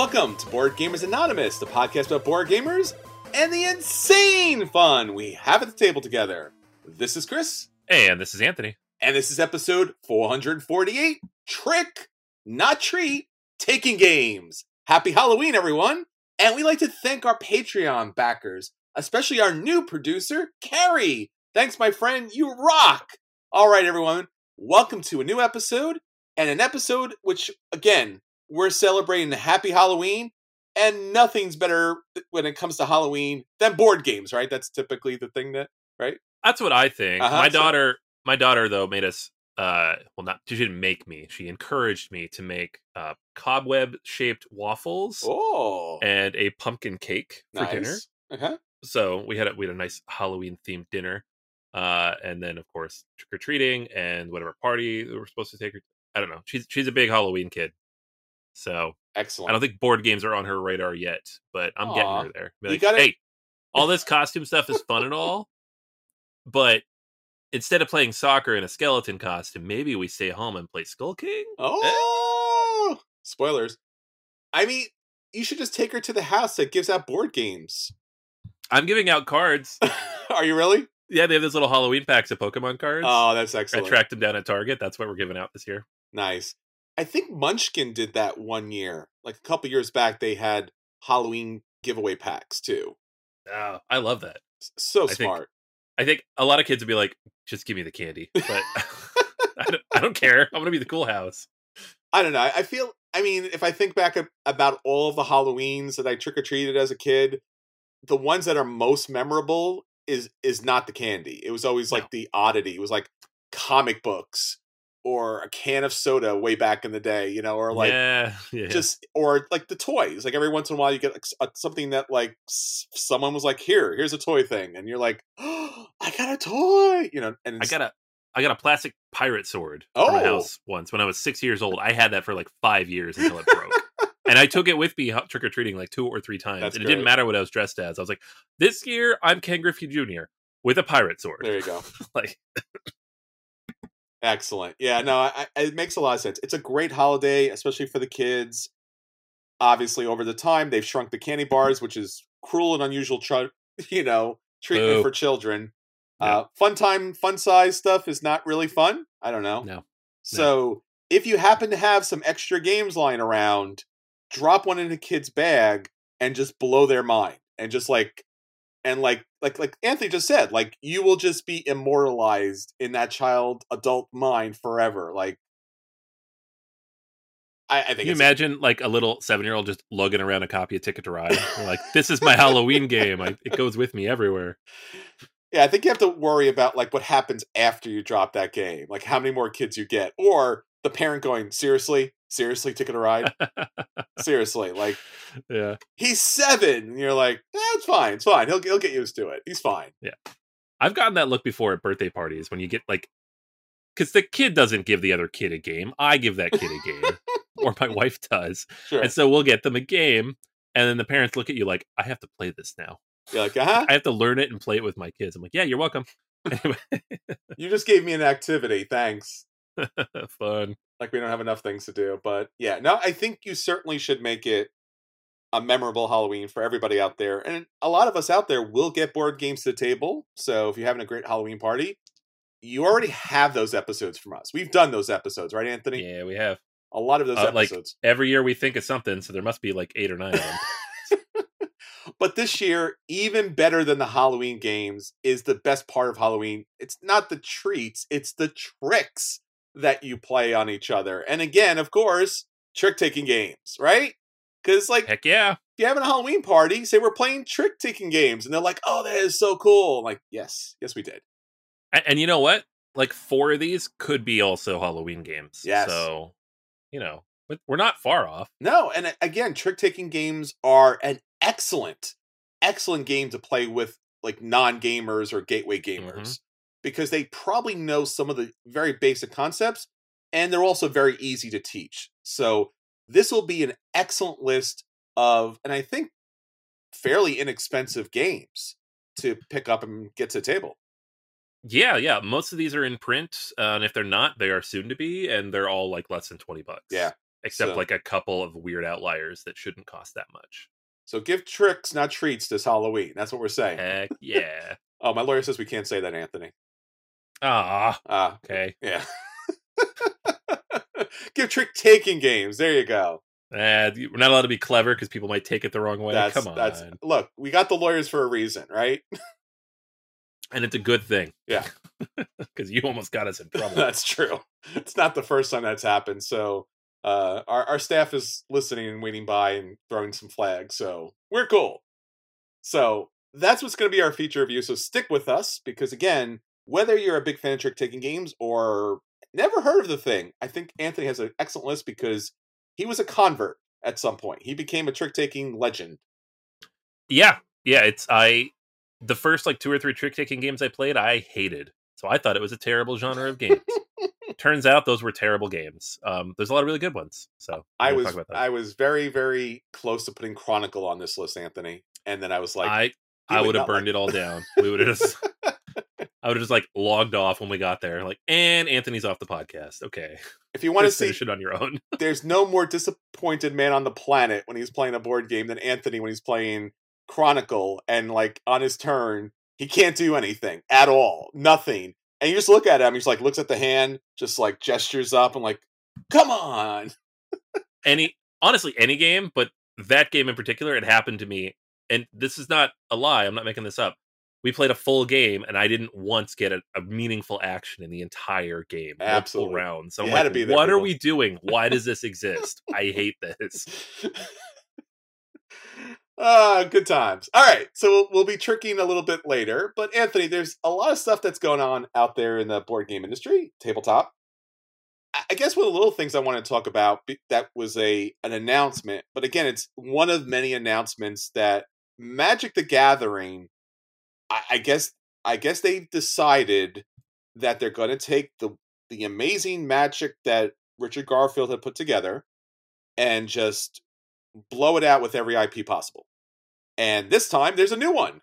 Welcome to Board Gamers Anonymous, the podcast about board gamers and the insane fun we have at the table together. This is Chris, And this is Anthony. and this is episode 448 Trick, Not Treat, Taking Games. Happy Halloween, everyone! And we'd like to thank our Patreon backers, especially our new producer, Carrie. Thanks, my friend. You rock! All right, everyone. Welcome to a new episode, and an episode which, again, we're celebrating Happy Halloween, and nothing's better when it comes to Halloween than board games, right? That's typically the thing that, right? That's what I think. Uh-huh, my so- daughter, my daughter though, made us. Uh, well, not she didn't make me. She encouraged me to make uh, cobweb shaped waffles Oh, and a pumpkin cake for nice. dinner. Okay. So we had a, we had a nice Halloween themed dinner, uh, and then of course trick or treating and whatever party we were supposed to take her. I don't know. She's she's a big Halloween kid, so Excellent. I don't think board games are on her radar yet, but I'm Aw. getting her there. Be You gotta- hey, all this costume stuff is fun and all, but instead of playing soccer in a skeleton costume, maybe we stay home and play Skull King. Eh? Oh, spoilers. I mean, you should just take her to the house that gives out board games. I'm giving out cards. Are you really? yeah, they have those little Halloween packs of Pokemon cards. Oh, that's excellent. I tracked them down at Target. That's what we're giving out this year. Nice. I think Munchkin did that one year. Like a couple years back, they had Halloween giveaway packs too. Oh, I love that. So I think- smart. I think a lot of kids would be like, "Just give me the candy," but I, don't, I don't care. I'm gonna be the cool house. I don't know. I feel. I mean, if I think back about all of the Halloweens that I trick or treated as a kid, the ones that are most memorable is is not the candy. It was always like the oddity. It was like comic books or a can of soda way back in the day, you know, or like yeah, yeah. just or like the toys. Like every once in a while, you get uh, something that like someone was like, "Here, here's a toy thing," and you're like, oh, "I got a toy," you know. And I got a I got a plastic pirate sword Oh. house once when I was six years old. I had that for like five years until it broke. and I took it with me trick or treating like two or three times. That's and it didn't matter what I was dressed as. I was like, this year I'm Ken Griffey Jr. with a pirate sword. there you go. like Excellent. Yeah, no, I, I- it makes a lot of sense. It's a great holiday, especially for the kids. Obviously, over the time they've shrunk the candy bars, which is cruel and unusual, tr- you know, treatment Boo. for children. No. Uh, fun time, fun size stuff is not really fun. I don't know. No. So if you happen to have some extra games lying around, drop one in a kid's bag and just blow their mind and just like and like like like Anthony just said, like you will just be immortalized in that child adult mind forever. Like I, I think Can you imagine like a little seven year old just lugging around a copy of Ticket to Ride? Like, this is my Halloween game. I, it goes with me everywhere. Yeah, I think you have to worry about like what happens after you drop that game, like how many more kids you get, or the parent going, seriously, seriously, Ticket to Ride, seriously, like yeah. he's seven, and you're like, eh, it's fine, it's fine, he'll he'll get used to it, he's fine. Yeah. I've gotten that look before at birthday parties when you get like, because the kid doesn't give the other kid a game. I give that kid a game, or my wife does. Sure, And so we'll get them a game. And then the parents look at you like, I have to play this now. you're like, uh huh, I have to learn it and play it with my kids. I'm like, yeah, you're welcome. You just gave me an activity, thanks. fun. Like we don't have enough things to do, but yeah, no, I think you certainly should make it a memorable Halloween for everybody out there, and a lot of us out there will get board games to the table. So if you're having a great Halloween party, you already have those episodes from us. We've done those episodes, right, Anthony? Yeah, we have. A lot of those Uh, like- episodes. Every year we think of something, so there must be like eight or nine of them. But this year, even better than the Halloween games, is the best part of Halloween. It's not the treats, it's the tricks that you play on each other. And again, of course, trick taking games, right? Because, like, Heck yeah. if you're having a Halloween party, say we're playing trick taking games, and they're like, oh, that is so cool. I'm like, yes, yes, we did. And, and you know what? Like four of these could be also Halloween games. Yes. So, you know, but we're not far off. No, and again, trick taking games are an excellent, excellent game to play with like non gamers or gateway mm-hmm. gamers because they probably know some of the very basic concepts and they're also very easy to teach. So, this will be an excellent list of, and I think fairly inexpensive games to pick up and get to the table. Yeah, yeah. Most of these are in print, uh, and if they're not, they are soon to be, and they're all like less than twenty bucks. Yeah. except So- like a couple of weird outliers that shouldn't cost that much. So, give tricks, not treats, this Halloween. That's what we're saying. Heck yeah! Oh, my lawyer says we can't say that, Anthony. Ah, Ah, okay. Yeah. Give trick taking games. There you go. Uh, we're not allowed to be clever because people might take it the wrong way. That's Come on, that's look, we got the lawyers for a reason, right? and it's a good thing. Yeah. because you almost got us in trouble. that's true. It's not the first time that's happened. So uh our, our staff is listening and waiting by and throwing some flags. So we're cool. So that's what's gonna be our feature review. So stick with us because again, whether you're a big fan of trick taking games or never heard of the thing, I think Anthony has an excellent list because he was a convert at some point. He became a trick taking legend. yeah, yeah. It's I. The first like two or three trick taking games I played, I hated. So I thought it was a terrible genre of games. Turns out those were terrible games. Um, there's a lot of really good ones. So I was talk about that. I was very very close to putting Chronicle on this list, Anthony, and then I was like, I I would have burned like- it all down. We would have I would have just like logged off when we got there. Like, and Anthony's off the podcast. Okay. if you want to see, it on your own. there's no more disappointed man on the planet when he's playing a board game than Anthony when he's playing Chronicle, and like on his turn, he can't do anything at all, nothing. And you just look at him, he's like looks at the hand, just like gestures up, and like, come on. any honestly, any game, but that game in particular, it happened to me. And this is not a lie, I'm not making this up. We played a full game and I didn't once get a, a meaningful action in the entire game. Absolutely. rounds. So You I'm had like, what are we doing? Why does this exist? I hate this. Ah, good times. All right, so we'll, we'll be tricking a little bit later, but Anthony, there's a lot of stuff that's going on out there in the board game industry, tabletop. I- I guess one of the little things I want to talk about that was a an announcement, but again, it's one of many announcements that Magic the Gathering. I, I guess I guess they decided that they're going to take the the amazing magic that Richard Garfield had put together and just blow it out with every IP possible. And this time there's a new one.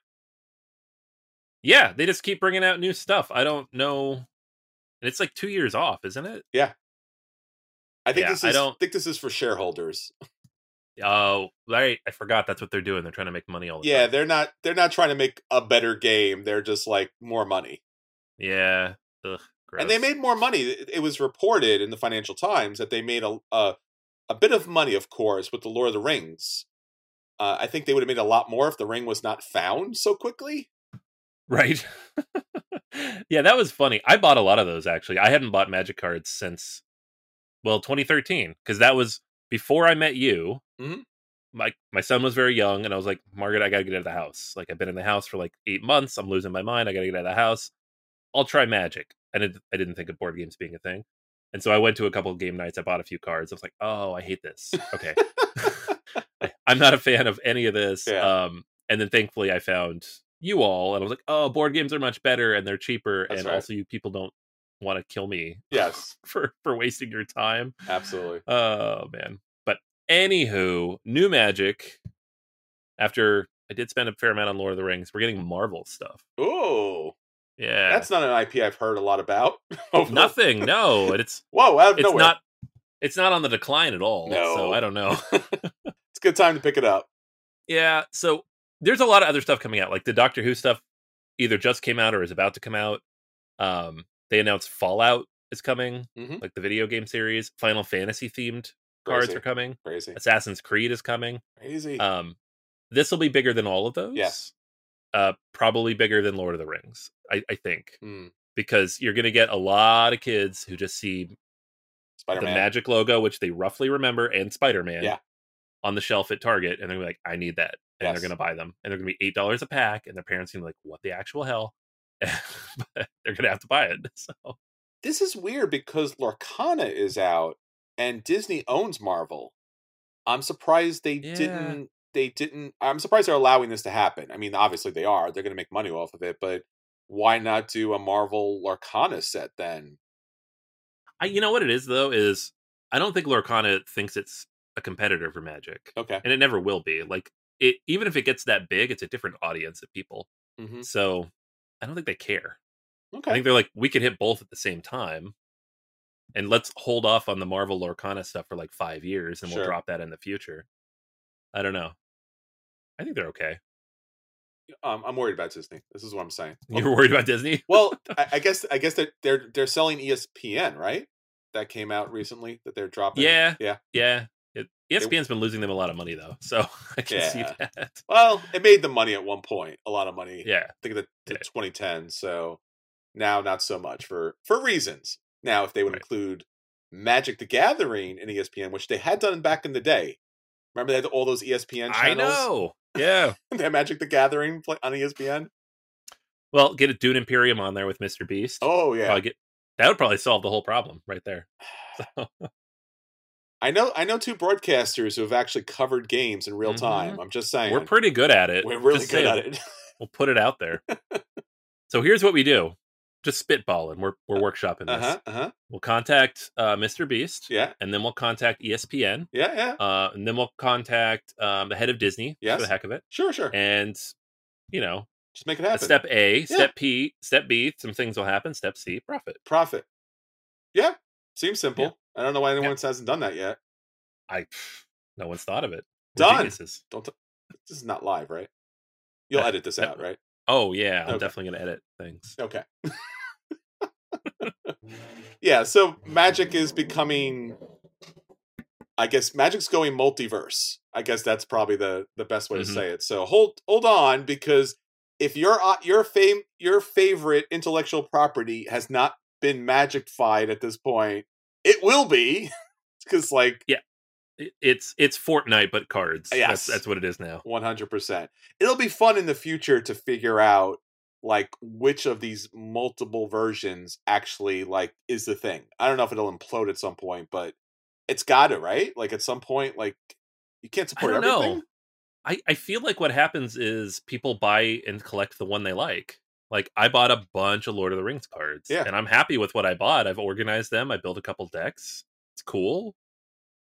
Yeah, they just keep bringing out new stuff. I don't know. And it's like two years off, isn't it? Yeah. I think Yeah, this is I don't- think this is for shareholders. Oh, right. I forgot that's what they're doing. They're trying to make money all the Yeah, time. Yeah, they're not they're not trying to make a better game. They're just like more money. Yeah. Ugh, And they made more money. It was reported in the Financial Times that they made a a, a bit of money, of course, with the Lord of the Rings. Uh, I think they would have made a lot more if the ring was not found so quickly. Right. yeah, that was funny. I bought a lot of those actually. I hadn't bought Magic cards since well, 2013 because that was before I met you. Mhm. My my son was very young, and I was like, Margaret, I gotta get out of the house. Like I've been in the house for like eight months. I'm losing my mind. I gotta get out of the house. I'll try Magic, and it, I didn't think of board games being a thing. And so I went to a couple of game nights. I bought a few cards. I was like, oh, I hate this. Okay, I'm not a fan of any of this. Yeah. Um, and then thankfully I found you all, and I was like, oh, board games are much better and they're cheaper, That's and right. also you people don't want to kill me yes, for for wasting your time. absolutely. Oh man. But anywho, new magic. After I did spend a fair amount on Lord of the Rings, we're getting Marvel stuff. Ooh, Yeah, that's not an IP I've heard a lot about. nothing. No, it's Whoa, out of it's nowhere. not it's not on the decline at all. No. So I don't know. it's a good time to pick it up. Yeah, so there's a lot of other stuff coming out. Like the Doctor Who stuff either just came out or is about to come out. Um, they announced Fallout is coming, Mhm. like the video game series. Final Fantasy themed cards Crazy. are coming. Crazy, Assassin's Creed is coming. crazy. Um, this will be bigger than all of those. Yes. Uh, probably bigger than Lord of the Rings, I, I think, Hmm. because you're going to get a lot of kids who just see Spider the Magic logo, which they roughly remember, and Spider Man Yeah. on the shelf at Target, and they're gonna be like, I need that. And Yes. they're going to buy them. And they're going to be $8 a pack. And their parents going to be like, what the actual hell? but they're going to have to buy it. So, This is weird because Lorcana is out and Disney owns Marvel. I'm surprised they Yeah. didn't. They didn't. I'm surprised they're allowing this to happen. I mean, obviously they are. They're going to make money off of it, but why not do a Marvel Lorcana set then? I, you know what it is, though, is I don't think Lorcana thinks it's a competitor for Magic. Okay. And it never will be. Like, it, even if it gets that big, it's a different audience of people. hmm So I don't think they care. I think they're like, we can hit both at the same time. And let's hold off on the Marvel Lorcana stuff for like five years and Sure. we'll drop that in the future. I don't know. I think they're okay. Um, I'm worried about Disney. This is what I'm saying. You're worried about Disney? Well, I, I guess I guess that they're they're selling ESPN, right? That came out recently that they're dropping. Yeah. Yeah. Yeah. It, ESPN's been losing them a lot of money though, so I can see that. Well, it made the money at one point, a lot of money. Yeah. I think of the, the Yeah. 2010. So now not so much for for reasons. Now, if they would Right. include Magic the Gathering in ESPN, which they had done back in the day. Remember they had all those ESPN channels? I know. Yeah. they had Magic the Gathering play on ESPN. Well, get a Dune Imperium on there with Mr. Beast. Oh yeah, get, that would probably solve the whole problem right there. So, I know. I know two broadcasters who have actually covered games in real Mhm. time. I'm just saying we're pretty good at it. we're really Just good saying. at it. We'll put it out there. so here's what we do. Just spitballing. We're we're workshopping this. Uh huh. Uh huh. We'll contact uh, Mr. Beast, Yeah. and then we'll contact ESPN, Yeah. Yeah. uh, and then we'll contact um, the head of Disney Yes. for the heck of it, Sure. Sure. and you know, Just make it happen. step A, step P, step B, some things will happen. Step C, profit. Profit. Yeah. Seems simple. Yeah. I don't know why anyone Yeah. hasn't done that yet. I no one's thought of it. We're Done. geniuses. Don't. T- this is not live, right? You'll Uh, edit this no. out, right? Oh yeah, I'm Okay. definitely gonna edit things. Okay. yeah. So magic is becoming. I guess magic's going multiverse. I guess that's probably the the best way to Mhm. say it. So hold hold on because if your uh, your fame your favorite intellectual property has not been magicified at this point, it will be because like yeah It's it's Fortnite but cards. Yes. That's that's what it is now. One hundred percent. It'll be fun in the future to figure out like which of these multiple versions actually like is the thing. I don't know if it'll implode at some point, but it's got to right. Like at some point, like you can't I support don't everything. know. I, I feel like what happens is people buy and collect the one they like. Like I bought a bunch of Lord of the Rings cards. Yeah. And I'm happy with what I bought. I've organized them. I built a couple decks. It's cool.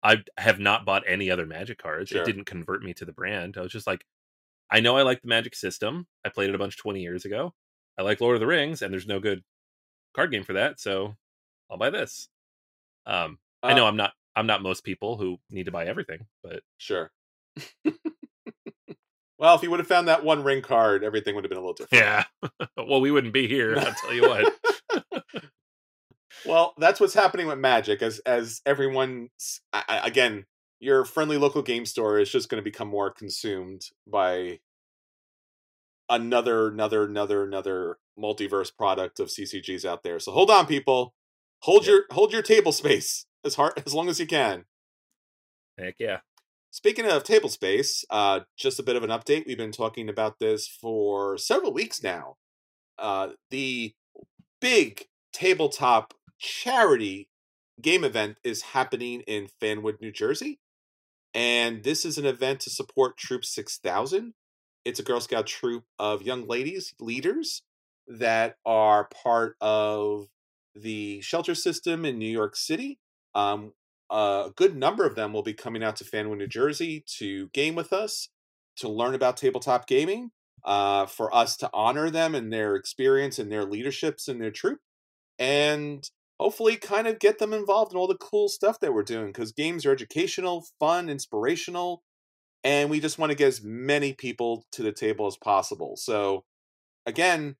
I have not bought any other magic cards. Sure. It didn't convert me to the brand. I was just like, I know I like the magic system. I played it a bunch 20 years ago. I like Lord of the Rings, and there's no good card game for that, so I'll buy this. Um I Uh, know I'm not I'm not most people who need to buy everything, but Sure. well, if you would have found that one ring card, everything would have been a little different. Yeah. well, we wouldn't be here. I'll tell you what. well, that's what's happening with Magic. As as everyone, again, your friendly local game store is just going to become more consumed by another, another, another, another multiverse product of CCGs out there. So hold on, people. Hold yep. your hold your table space as hard as long as you can. Heck yeah. Speaking of table space, uh, just a bit of an update. We've been talking about this for several weeks now. Uh, the big tabletop charity game event is happening in Fanwood, New Jersey. And this is an event to support Troop 6000. It's a Girl Scout troop of young ladies, leaders, that are part of the shelter system in New York City. Um, a good number of them will be coming out to Fanwood, New Jersey to game with us, to learn about tabletop gaming, uh, for us to honor them and their experience and their leaderships and their troop, and hopefully kind of get them involved in all the cool stuff that we're doing because games are educational, fun, inspirational, and we just want to get as many people to the table as possible. So, again,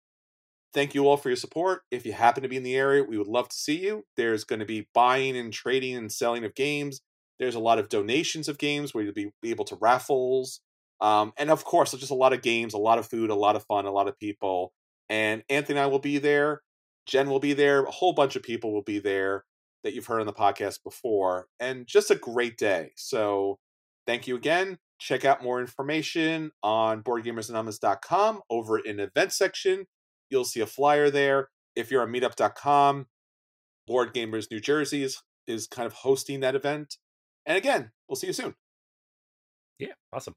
thank you all for your support. If you happen to be in the area, we would love to see you. There's going to be buying and trading and selling of games. There's a lot of donations of games where you'll be, be able to raffles. Um, and of course, there's just a lot of games, a lot of food, a lot of fun, a lot of people. And Anthony and I will be there. Jen will be there. A whole bunch of people will be there that you've heard on the podcast before. And just a great day. So thank you again. Check out more information on BoardGamersAnonymous.com over in event section. You'll see a flyer there. If you're on meetup.com, Board Gamers New Jersey is, is kind of hosting that event. And again, we'll see you soon. Yeah, awesome.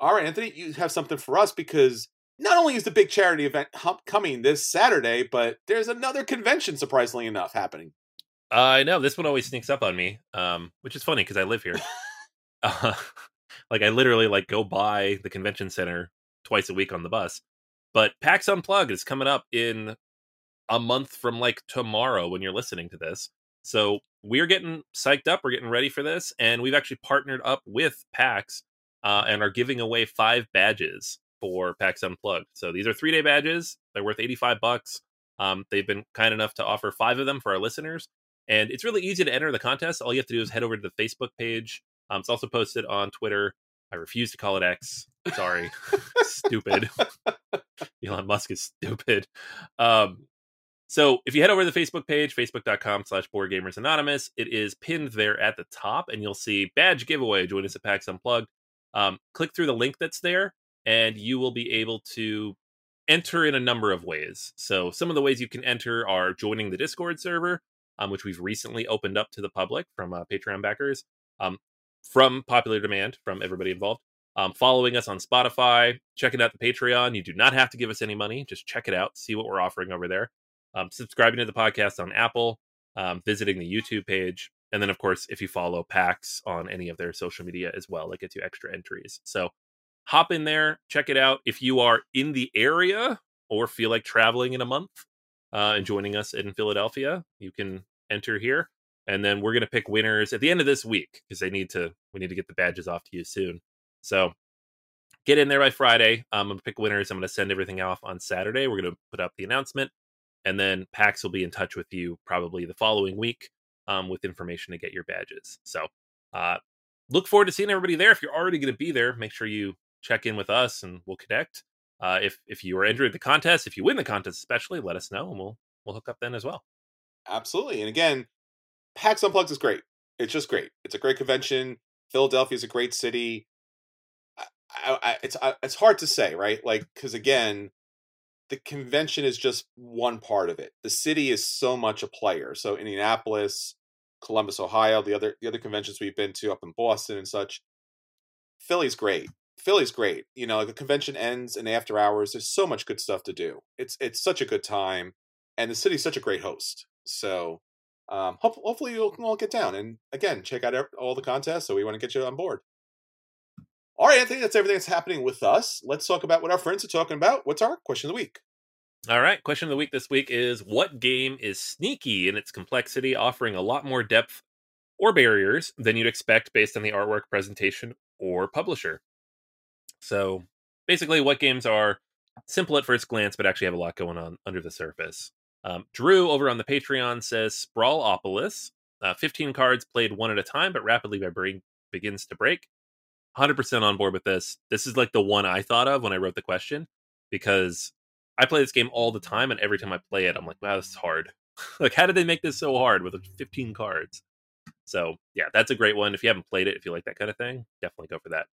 All right, Anthony, you have something for us because not only is the big charity event coming this Saturday, but there's another convention, surprisingly enough, happening. Uh, I know this one always sneaks up on me, um, which is funny because I live here. uh, like I literally like go by the convention center twice a week on the bus. But PAX Unplugged is coming up in a month from like tomorrow when you're listening to this. So we're getting psyched up. We're getting ready for this, and we've actually partnered up with PAX uh, and are giving away five badges for PAX Unplugged. So these are three day badges. They're worth 85 bucks. Um, they've been kind enough to offer five of them for our listeners. And it's really easy to enter the contest. All you have to do is head over to the Facebook page. Um, it's also posted on Twitter. I refuse to call it X. Sorry. stupid. Elon Musk is stupid. Um, so if you head over to the Facebook page, facebook.com slash board gamers anonymous, it is pinned there at the top and you'll see badge giveaway. Join us at PAX Unplugged. Um, click through the link that's there and you will be able to enter in a number of ways. So some of the ways you can enter are joining the Discord server, um, which we've recently opened up to the public from uh, Patreon backers, um, from popular demand from everybody involved. Um, following us on Spotify, checking out the Patreon. You do not have to give us any money; just check it out, see what we're offering over there. Um, subscribing to the podcast on Apple, um, visiting the YouTube page, and then of course, if you follow PAX on any of their social media as well, that gets you extra entries. So hop in there, check it out. If you are in the area or feel like traveling in a month uh, and joining us in Philadelphia, you can enter here. And then we're going to pick winners at the end of this week because they need to. We need to get the badges off to you soon. So get in there by Friday. I'm going to pick winners. I'm going to send everything off on Saturday. We're going to put up the announcement, and then PAX will be in touch with you probably the following week um, with information to get your badges. So uh, look forward to seeing everybody there. If you're already going to be there, make sure you check in with us and we'll connect. Uh, if if you are entering the contest, if you win the contest, especially, let us know and we'll we'll hook up then as well. Absolutely. And again, PAX Unplugged is great. It's just great. It's a great convention. Philadelphia is a great city. I, I, it's I, it's hard to say, right? Like because again, the convention is just one part of it. The city is so much a player. So Indianapolis, Columbus, Ohio, the other the other conventions we've been to up in Boston and such. Philly's great. Philly's great. You know, the convention ends and after hours. There's so much good stuff to do. It's it's such a good time, and the city's such a great host. So, um, hope, hopefully you'll all get down and again check out all the contests. So we want to get you on board. All right, Anthony, that's everything that's happening with us. Let's talk about what our friends are talking about. What's our question of the week? All right, question of the week this week is what game is sneaky in its complexity, offering a lot more depth or barriers than you'd expect based on the artwork, presentation, or publisher. So basically, what games are simple at first glance, but actually have a lot going on under the surface. Um, Drew over on the Patreon says Sprawlopolis, uh, 15 cards played one at a time, but rapidly my brain begins to break. 100% on board with this. This is like the one I thought of when I wrote the question because I play this game all the time, and every time I play it, I'm like, wow, this is hard. like, how did they make this so hard with 15 cards? So, yeah, that's a great one. If you haven't played it, if you like that kind of thing, definitely go for that.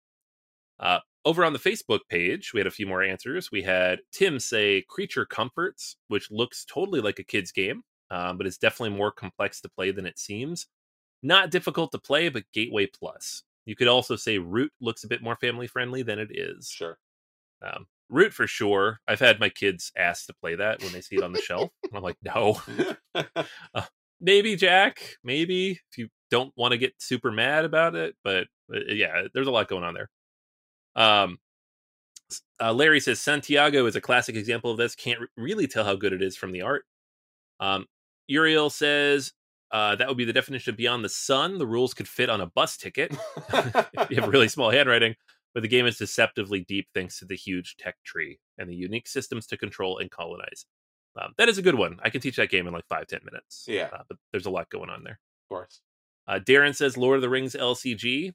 Uh, over on the Facebook page, we had a few more answers. We had Tim say Creature Comforts, which looks totally like a kid's game, um, but it's definitely more complex to play than it seems. Not difficult to play, but Gateway Plus. You could also say Root looks a bit more family friendly than it is. Sure. Um, Root for sure. I've had my kids ask to play that when they see it on the shelf. I'm like, no. Uh, maybe Jack, maybe if you don't want to get super mad about it, but uh, yeah, there's a lot going on there. Um, uh, Larry says Santiago is a classic example of this. Can't really tell how good it is from the art. Um, Uriel says uh, that would be the definition of beyond the sun. The rules could fit on a bus ticket if you have really small handwriting, but the game is deceptively deep thanks to the huge tech tree and the unique systems to control and colonize. Um, that is a good one. I can teach that game in like five ten minutes. Yeah, uh, but there's a lot going on there. Of course. Uh, Darren says Lord of the Rings LCG.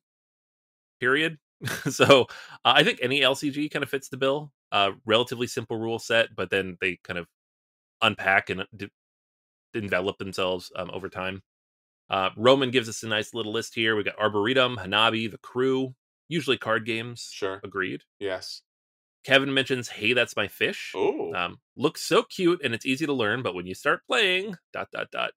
Period. so uh, I think any LCG kind of fits the bill. Uh, relatively simple rule set, but then they kind of unpack and de- develop themselves um, over time. Uh, Roman gives us a nice little list here. We got Arboretum, Hanabi, The Crew, usually card games. Sure. Agreed. Yes. Kevin mentions, "Hey, that's my fish." Oh, um, looks so cute and it's easy to learn, but when you start playing, dot dot dot,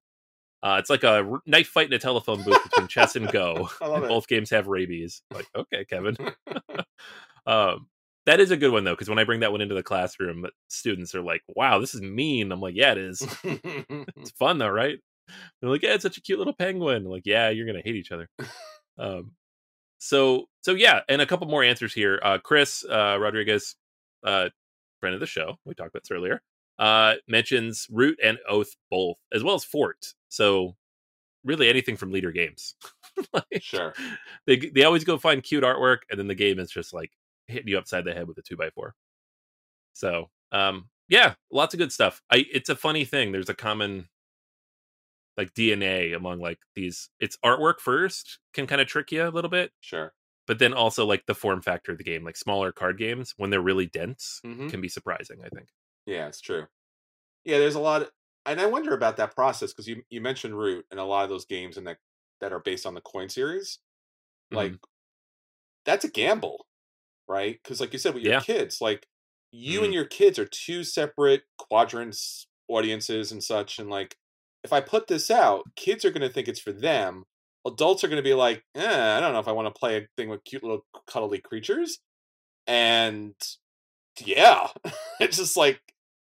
uh, it's like a knife fight in a telephone booth between chess and Go. and both games have rabies. Like, okay, Kevin. um, that is a good one though, because when I bring that one into the classroom, students are like, "Wow, this is mean." I'm like, "Yeah, it is. it's fun though, right?" They're like, "Yeah, it's such a cute little penguin." I'm like, "Yeah, you're gonna hate each other." Um, so so yeah, and a couple more answers here. Uh, Chris uh, Rodriguez, uh, friend of the show, we talked about this earlier, uh, mentions Root and Oath both, as well as Fort. So really anything from Leder Games. like, sure. They they always go find cute artwork, and then the game is just like hitting you upside the head with a two by four. So um yeah, lots of good stuff. I it's a funny thing. There's a common like DNA among like these it's artwork first can kind of trick you a little bit. Sure. But then also like the form factor of the game, like smaller card games when they're really dense Mhm. can be surprising, I think. Yeah, it's true. Yeah, there's a lot, of, and I wonder about that process because you you mentioned Root and a lot of those games and that that are based on the coin series, like Mhm. that's a gamble, right? Because like you said with your Yeah. kids, like you Mhm. and your kids are two separate quadrants, audiences and such, and like if I put this out, kids are going to think it's for them. Adults are going to be like, eh, I don't know if I want to play a thing with cute little cuddly creatures, and yeah, it's just like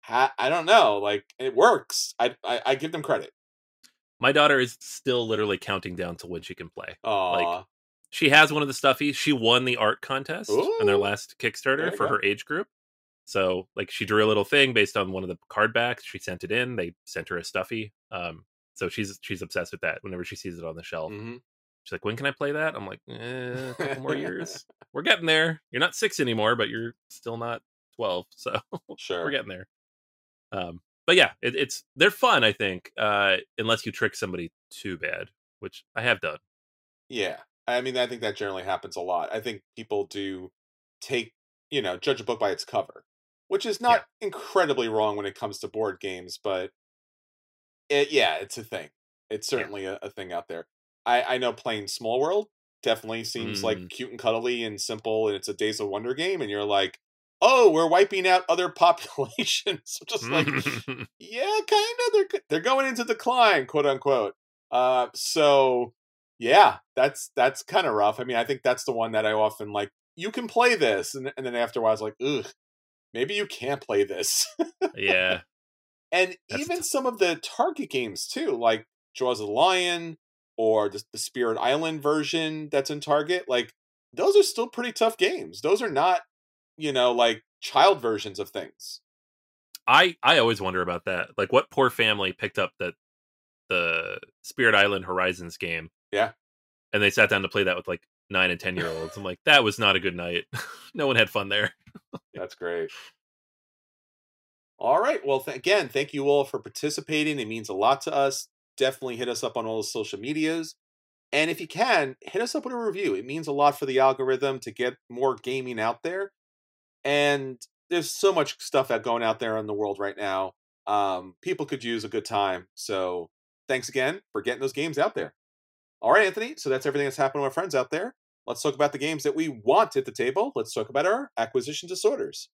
ha- I don't know, like it works. I, I I give them credit. My daughter is still literally counting down to when she can play. Aw, She has one of the stuffies. She won the art contest on their last Kickstarter for go. her age group. So, like, she drew a little thing based on one of the card backs. She sent it in. They sent her a stuffy. Um, so she's she's obsessed with that. Whenever she sees it on the shelf, Mhm. she's like, "When can I play that?" I'm like, eh, "A couple more years. We're getting there. You're not six anymore, but you're still not twelve. So sure. we're getting there." Um, but yeah, it, it's they're fun. I think, uh, unless you trick somebody too bad, which I have done. Yeah. I mean, I think that generally happens a lot. I think people do take, you know, judge a book by its cover, which is not incredibly wrong when it comes to board games, but it, yeah, it's a thing. It's certainly a, a thing out there. I, I know playing Small World definitely seems like Mm. cute and cuddly and simple, and it's a Days of Wonder game, and you're like, oh, we're wiping out other populations. Just like, yeah, kind of. They're they're going into decline, quote unquote. Uh, so yeah, that's that's kind of rough. I mean, I think that's the one that I often like. You can play this, and and then after a while, I was like, ugh, maybe you can't play this. yeah, and That's even tough. some of the Target games too, like Jaws of the Lion or the, the Spirit Island version that's in Target, like those are still pretty tough games. Those are not, you know, like child versions of things. I I always wonder about that. Like, what poor family picked up that the Spirit Island Horizons game Yeah. And they sat down to play that with like nine and ten year olds. I'm like, that was not a good night. no one had fun there. That's great. All right. Well, th- again, thank you all for participating. It means a lot to us. Definitely hit us up on all the social medias. And if you can, hit us up with a review. It means a lot for the algorithm to get more gaming out there. And there's so much stuff that going out there in the world right now. Um, people could use a good time. So thanks again for getting those games out there. All right, Anthony. So that's everything that's happened to our friends out there. Let's talk about the games that we want at the table. Let's talk about our acquisition disorders.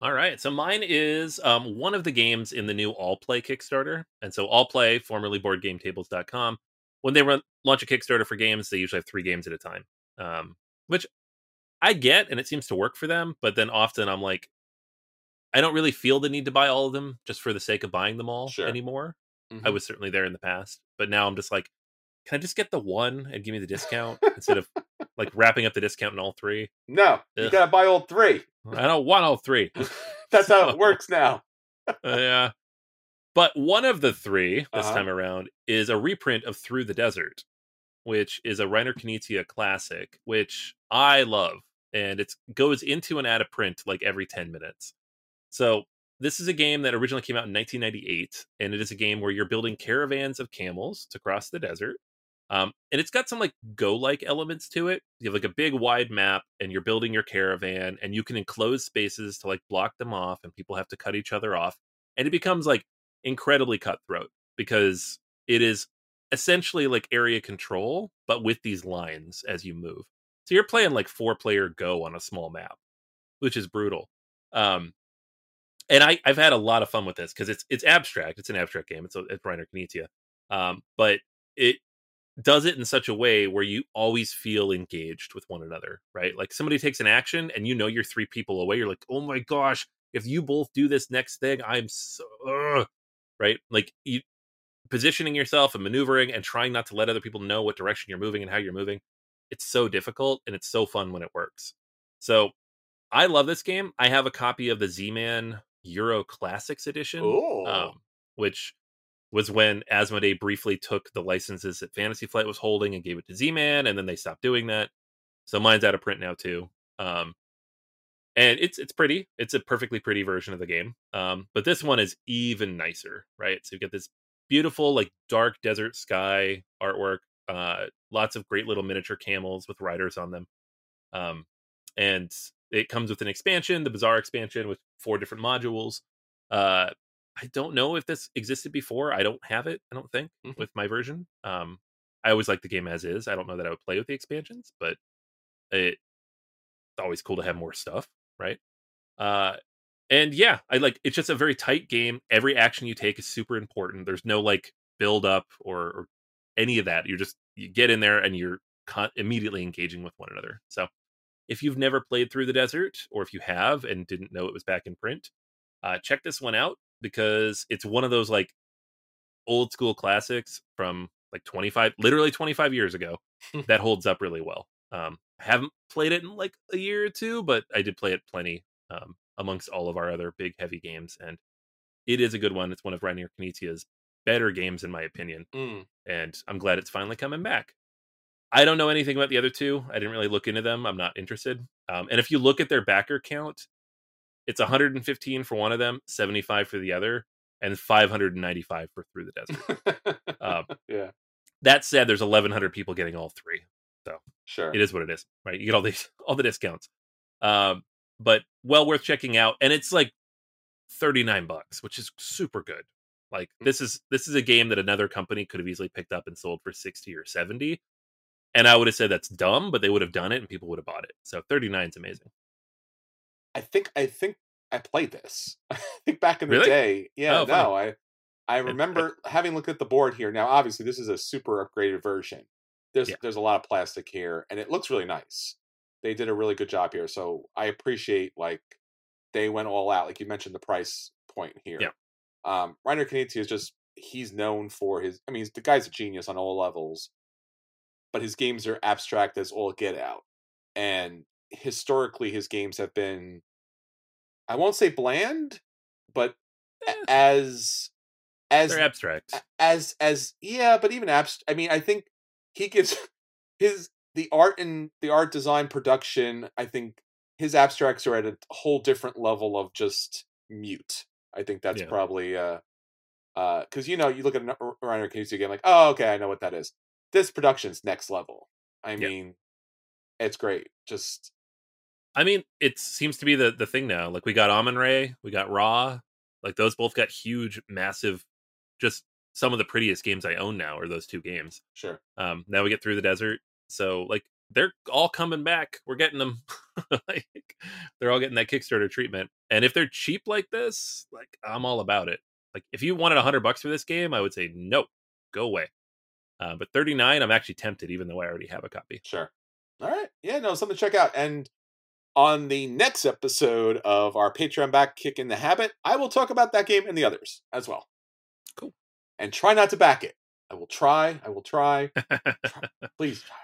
All right. So mine is um, one of the games in the new All Play Kickstarter. And so All Play, formerly BoardGameTables.com, when they run, launch a Kickstarter for games, they usually have three games at a time, um, which I get, and it seems to work for them. But then often I'm like, I don't really feel the need to buy all of them just for the sake of buying them all Sure. anymore. Mhm. I was certainly there in the past, but now I'm just like, can I just get the one and give me the discount instead of like wrapping up the discount in all three? no, you got to buy all three. I don't want all three. That's how it works now. Uh, yeah. But one of the three this Uh-huh. time around is a reprint of Through the Desert, which is a Reiner Knizia classic, which I love. And it goes into and out of print like every 10 minutes. So this is a game that originally came out in 1998, and it is a game where you're building caravans of camels to cross the desert. Um, and it's got some like go like elements to it. You have like a big wide map, and you're building your caravan, and you can enclose spaces to like block them off, and people have to cut each other off. And it becomes like incredibly cutthroat because it is essentially like area control, but with these lines as you move. So you're playing like four player Go on a small map, which is brutal. Um, and I, I've had a lot of fun with this because it's it's abstract. It's an abstract game. It's a it's Reiner Knizia, um, but it does it in such a way where you always feel engaged with one another, right? Like somebody takes an action and you know you're three people away. You're like, oh my gosh, if you both do this next thing, I'm so ugh," right. Like you positioning yourself and maneuvering and trying not to let other people know what direction you're moving and how you're moving. It's so difficult and it's so fun when it works. So I love this game. I have a copy of the Z-Man Euro Classics edition, um, which was when Asmodee briefly took the licenses that Fantasy Flight was holding and gave it to Z-Man, and then they stopped doing that. So mine's out of print now too. Um, and it's it's pretty. It's a perfectly pretty version of the game. Um, but this one is even nicer, right? So you get this beautiful like dark desert sky artwork. Uh, lots of great little miniature camels with riders on them. Um, and it comes with an expansion, the Bazaar expansion, with four different modules. Uh, I don't know if this existed before. I don't have it. I don't think Mhm. with my version. Um, I always like the game as is. I don't know that I would play with the expansions, but it, it's always cool to have more stuff, right? Uh, and yeah, I like it's just a very tight game. Every action you take is super important. There's no like build up or, or any of that. You're just you get in there and you're con- immediately engaging with one another. So if you've never played through the desert or if you have and didn't know it was back in print uh, check this one out because it's one of those like old school classics from like 25 literally 25 years ago that holds up really well. Um I haven't played it in like a year or two but i did play it plenty um amongst all of our other big heavy games and it is a good one. It's one of Reiner Knizia's better games in my opinion Mm. and I'm glad it's finally coming back. I don't know anything about the other two. I didn't really look into them. I'm not interested. Um, and if you look at their backer count, it's 115 for one of them, 75 for the other, and 595 for Through the Desert. Um, yeah, that said, there's 1,100 people getting all three. so sure. It is what it is, right? You get all these, all the discounts. Um, but well worth checking out, and it's like 39 bucks, which is super good. Like mm. this is this is a game that another company could have easily picked up and sold for 60 or 70. And I would have said that's dumb, but they would have done it and people would have bought it. So 39 is amazing. I think I think I played this. I think back in the Really? day. Yeah, Oh, funny. no, I I remember having looked at the board here. Now, obviously, this is a super upgraded version. There's Yeah. there's a lot of plastic here, and it looks really nice. They did a really good job here, so I appreciate like they went all out. Like you mentioned, the price point here. Yeah. Um, Reiner Knizia is just he's known for his. I mean, the guy's a genius on all levels, but his games are abstract as all get out, and historically, his games have been. I won't say bland, but Eh. as as They're abstract. as as yeah, but even abstract. I mean, I think he gives his the art and the art design production. I think his abstracts are at a whole different level of just mute. I think that's Yeah. probably uh uh because you know you look at an Reiner Knizia game like oh okay I know what that is. This production's next level. I Yeah. mean, it's great. Just I mean, it seems to be the the thing now. Like we got Amun-Re, we got Ra. Like those both got huge, massive. Just some of the prettiest games I own now are those two games. sure. Um, now we get through the desert, so like they're all coming back. We're getting them. like they're all getting that Kickstarter treatment. And if they're cheap like this, like I'm all about it. Like if you wanted a hundred bucks for this game, I would say no, go away. Uh, but 39, I'm actually tempted, even though I already have a copy. Sure. All right. Yeah, no, something to check out. And on the next episode of our Patreon back kick in the habit, I will talk about that game and the others as well. Cool. And try not to back it. I will try. I will try. Please try.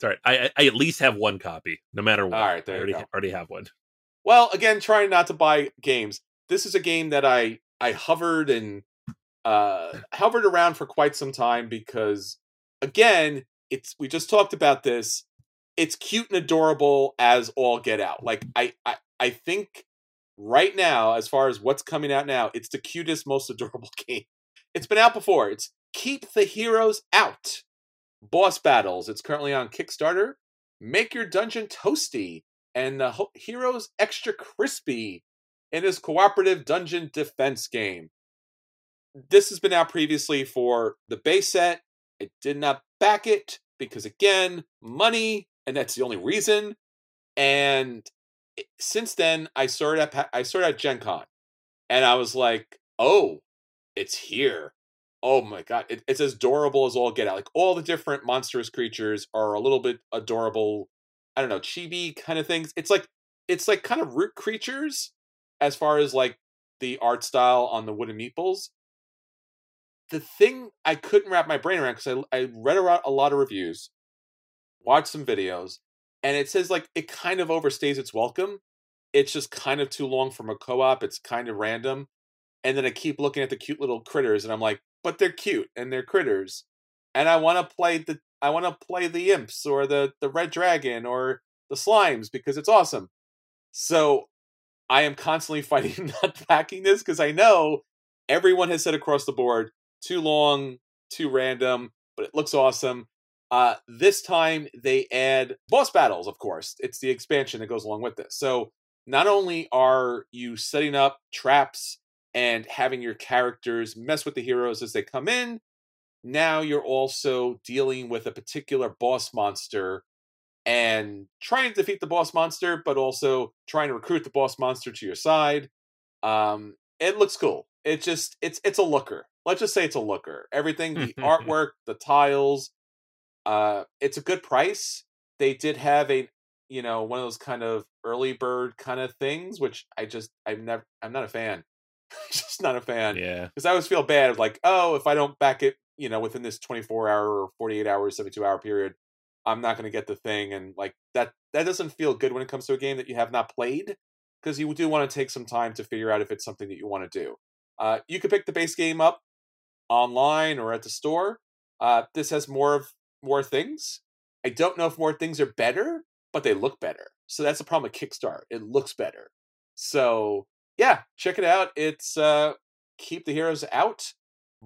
Sorry, I, I I at least have one copy, no matter what. All right, there I you already go. already have one. Well, again, trying not to buy games. This is a game that I I hovered and uh hovered around for quite some time because again, it's we just talked about this. It's cute and adorable as all get out. Like I I, I think right now, as far as what's coming out now, it's the cutest, most adorable game. It's been out before. It's Keep the Heroes Out. Boss battles. It's currently on Kickstarter. Make your dungeon toasty and the ho- heroes extra crispy in his cooperative dungeon defense game. This has been out previously for the base set. I did not back it because, again, money, and that's the only reason. And since then, I saw it at I saw it at Gen Con, and I was like, "Oh, it's here." Oh my god, it, it's as adorable as all get out. Like all the different monstrous creatures are a little bit adorable. I don't know, chibi kind of things. It's like it's like kind of root creatures as far as like the art style on the wooden meeples. The thing I couldn't wrap my brain around because I I read around a lot of reviews, watched some videos, and it says like it kind of overstays its welcome. It's just kind of too long from a co-op. It's kind of random. And then I keep looking at the cute little critters and I'm like, but they're cute and they're critters. And I want to play the I want to play the imps or the the red dragon or the slimes because it's awesome. So I am constantly fighting not backing this because I know everyone has said across the board too long, too random, but it looks awesome. Uh, this time they add boss battles, of course. It's the expansion that goes along with this. So not only are you setting up traps and having your characters mess with the heroes as they come in, now you're also dealing with a particular boss monster and trying to defeat the boss monster, but also trying to recruit the boss monster to your side. Um, it looks cool. It just it's it's a looker. Let's just say it's a looker. Everything, the artwork, the tiles, uh, it's a good price. They did have a you know one of those kind of early bird kind of things, which I just I'm never I'm not a fan. just not a fan Yeah, because I always feel bad of like, oh, if I don't back it, you know, within this 24 hour or 48 hour, 72 hour period, I'm not going to get the thing, and like that that doesn't feel good when it comes to a game that you have not played because you do want to take some time to figure out if it's something that you want to do. Uh, you could pick the base game up online or at the store. Uh, this has more of more things. I don't know if more things are better, but they look better. So that's the problem with Kickstarter. It looks better. So yeah, check it out. It's uh keep the heroes out.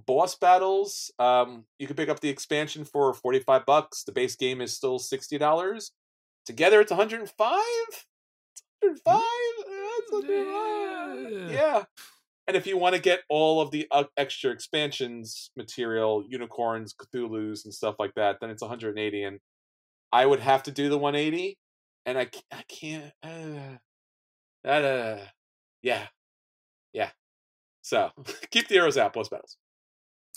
Boss battles. Um, you can pick up the expansion for 45 bucks. The base game is still $60. Together it's 105? 105? Yeah. Yeah. And if you want to get all of the uh, extra expansions material, unicorns, Cthulhu's, and stuff like that, then it's 180. And I would have to do the 180, and I, I can't. Uh, that uh, yeah, yeah. So keep the heroes out, boss battles.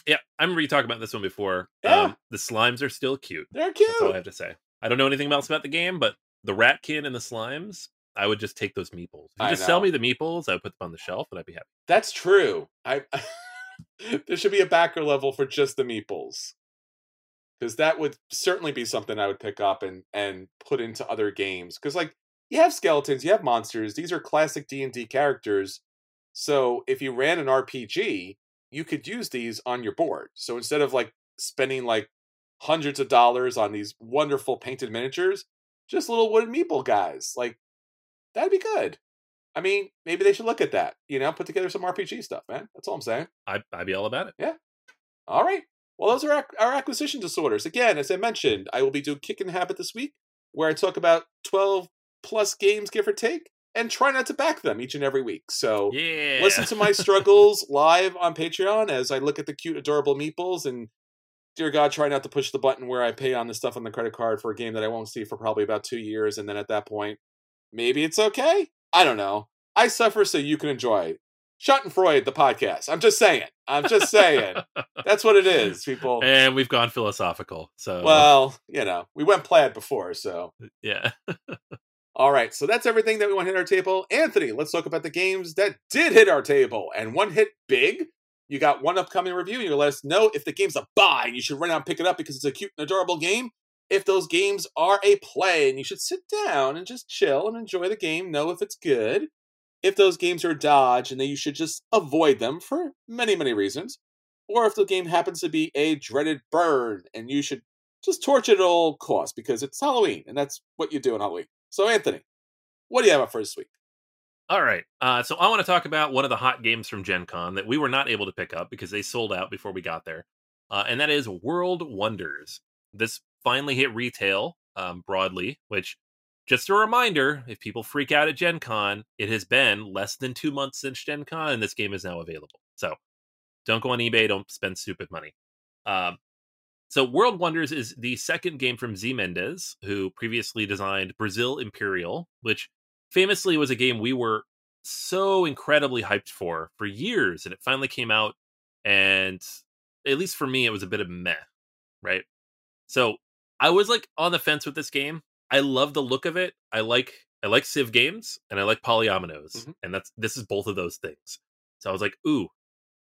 yeah. I remember you talking about this one before. Yeah. Um, the slimes are still cute. They're cute. That's all I have to say. I don't know anything else about the game, but the ratkin and the slimes, I would just take those meeples. If you I just sell me the meeples, I would put them on the shelf, and I'd be happy. That's true. I there should be a backer level for just the meeples. Because that would certainly be something I would pick up and and put into other games. Because like you have skeletons, you have monsters. These are classic D and D characters. So if you ran an RPG, you could use these on your board. So instead of like spending like hundreds of dollars on these wonderful painted miniatures, just little wooden meeple guys. Like, that'd be good. I mean, maybe they should look at that. You know, put together some RPG stuff, man. That's all I'm saying. I, I'd be all about it. Yeah. All right. Well, those are our acquisition disorders. Again, as I mentioned, I will be doing Kick and Habit this week, where I talk about 12 plus games, give or take, and try not to back them each and every week. So Yeah. listen to my struggles live on Patreon as I look at the cute, adorable meeples and dear God, try not to push the button where I pay on the stuff on the credit card for a game that I won't see for probably about two years. And then at that point, maybe it's okay. I don't know. I suffer so you can enjoy. Schadenfreude, the podcast. I'm just saying. I'm just saying. That's what it is, people. and we've gone philosophical. So Well, you know, we went plaid before, so. yeah. All right, so that's everything that we want to hit our table. Anthony, let's talk about the games that did hit our table and one hit big. You got one upcoming review. You're let us know if the game's a buy you should run out and pick it up because it's a cute and adorable game. If those games are a play and you should sit down and just chill and enjoy the game, know if it's good. If those games are dodge and then you should just avoid them for many, many reasons. Or if the game happens to be a dreaded burn and you should just torch it at all costs because it's Halloween and that's what you do on Halloween. So, Anthony, what do you have up for this week? All right. Uh, so I want to talk about one of the hot games from Gen Con that we were not able to pick up because they sold out before we got there. Uh, and that is World Wonders. This finally hit retail um, broadly, which, just a reminder, if people freak out at Gen Con, it has been less than two months since Gen Con, and this game is now available. So don't go on eBay, don't spend stupid money. Um, so World Wonders is the second game from Zé Mendes, who previously designed Brazil Imperial, which famously was a game we were so incredibly hyped for for years and it finally came out and at least for me it was a bit of meh right? So i was like on the fence with this game. I love the look of it. I like i like civ games and i like polyominoes Mhm. and that's this is both of those things. So i was like ooh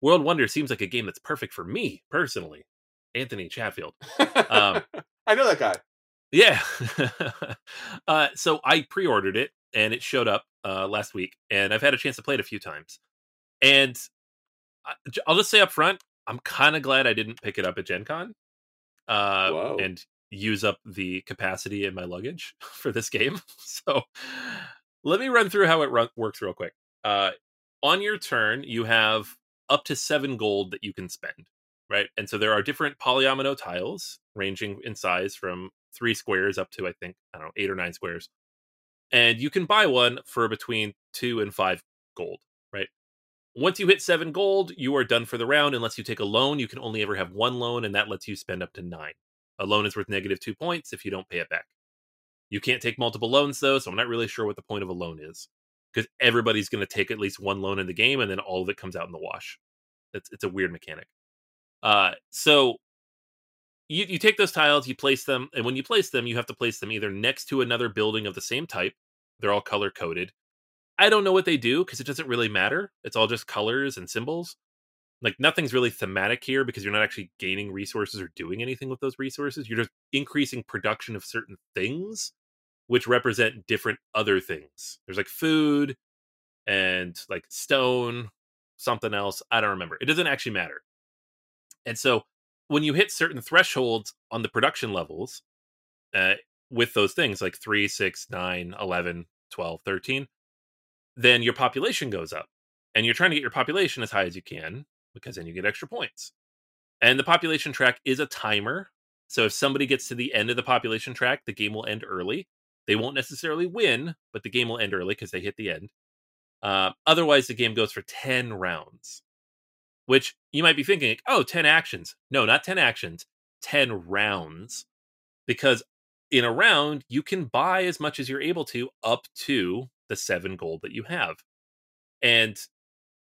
world wonder seems like a game that's perfect for me personally anthony chatfield Um, I know that guy. yeah. uh, so I pre-ordered it and it showed up uh, last week, and I've had a chance to play it a few times. And I'll just say up front, I'm kind of glad I didn't pick it up at Gen Con uh, and use up the capacity in my luggage for this game. So let me run through how it run- works real quick. Uh, on your turn, you have up to seven gold that you can spend, right? And so there are different polyomino tiles ranging in size from three squares up to, I think, I don't know, eight or nine squares. And you can buy one for between two and five gold, right? Once you hit seven gold, you are done for the round. Unless you take a loan, you can only ever have one loan, and that lets you spend up to nine. A loan is worth negative two points if you don't pay it back. You can't take multiple loans, though, so I'm not really sure what the point of a loan is. Because everybody's going to take at least one loan in the game, and then all of it comes out in the wash. It's, it's a weird mechanic. Uh, so you, you take those tiles, you place them, and when you place them, you have to place them either next to another building of the same type. They're all color coded. I don't know what they do because it doesn't really matter. It's all just colors and symbols. Like nothing's really thematic here because you're not actually gaining resources or doing anything with those resources. You're just increasing production of certain things, which represent different other things. There's like food and like stone, something else. I don't remember. It doesn't actually matter. And so when you hit certain thresholds on the production levels uh, with those things like 3 6 9 11 12 13 then your population goes up and you're trying to get your population as high as you can because then you get extra points. And the population track is a timer so if somebody gets to the end of the population track the game will end early. They won't necessarily win but the game will end early because they hit the end. Uh, otherwise the game goes for 10 rounds which you might be thinking, like, oh, 10 actions. No, not 10 actions, 10 rounds. Because in a round, you can buy as much as you're able to up to the seven gold that you have. And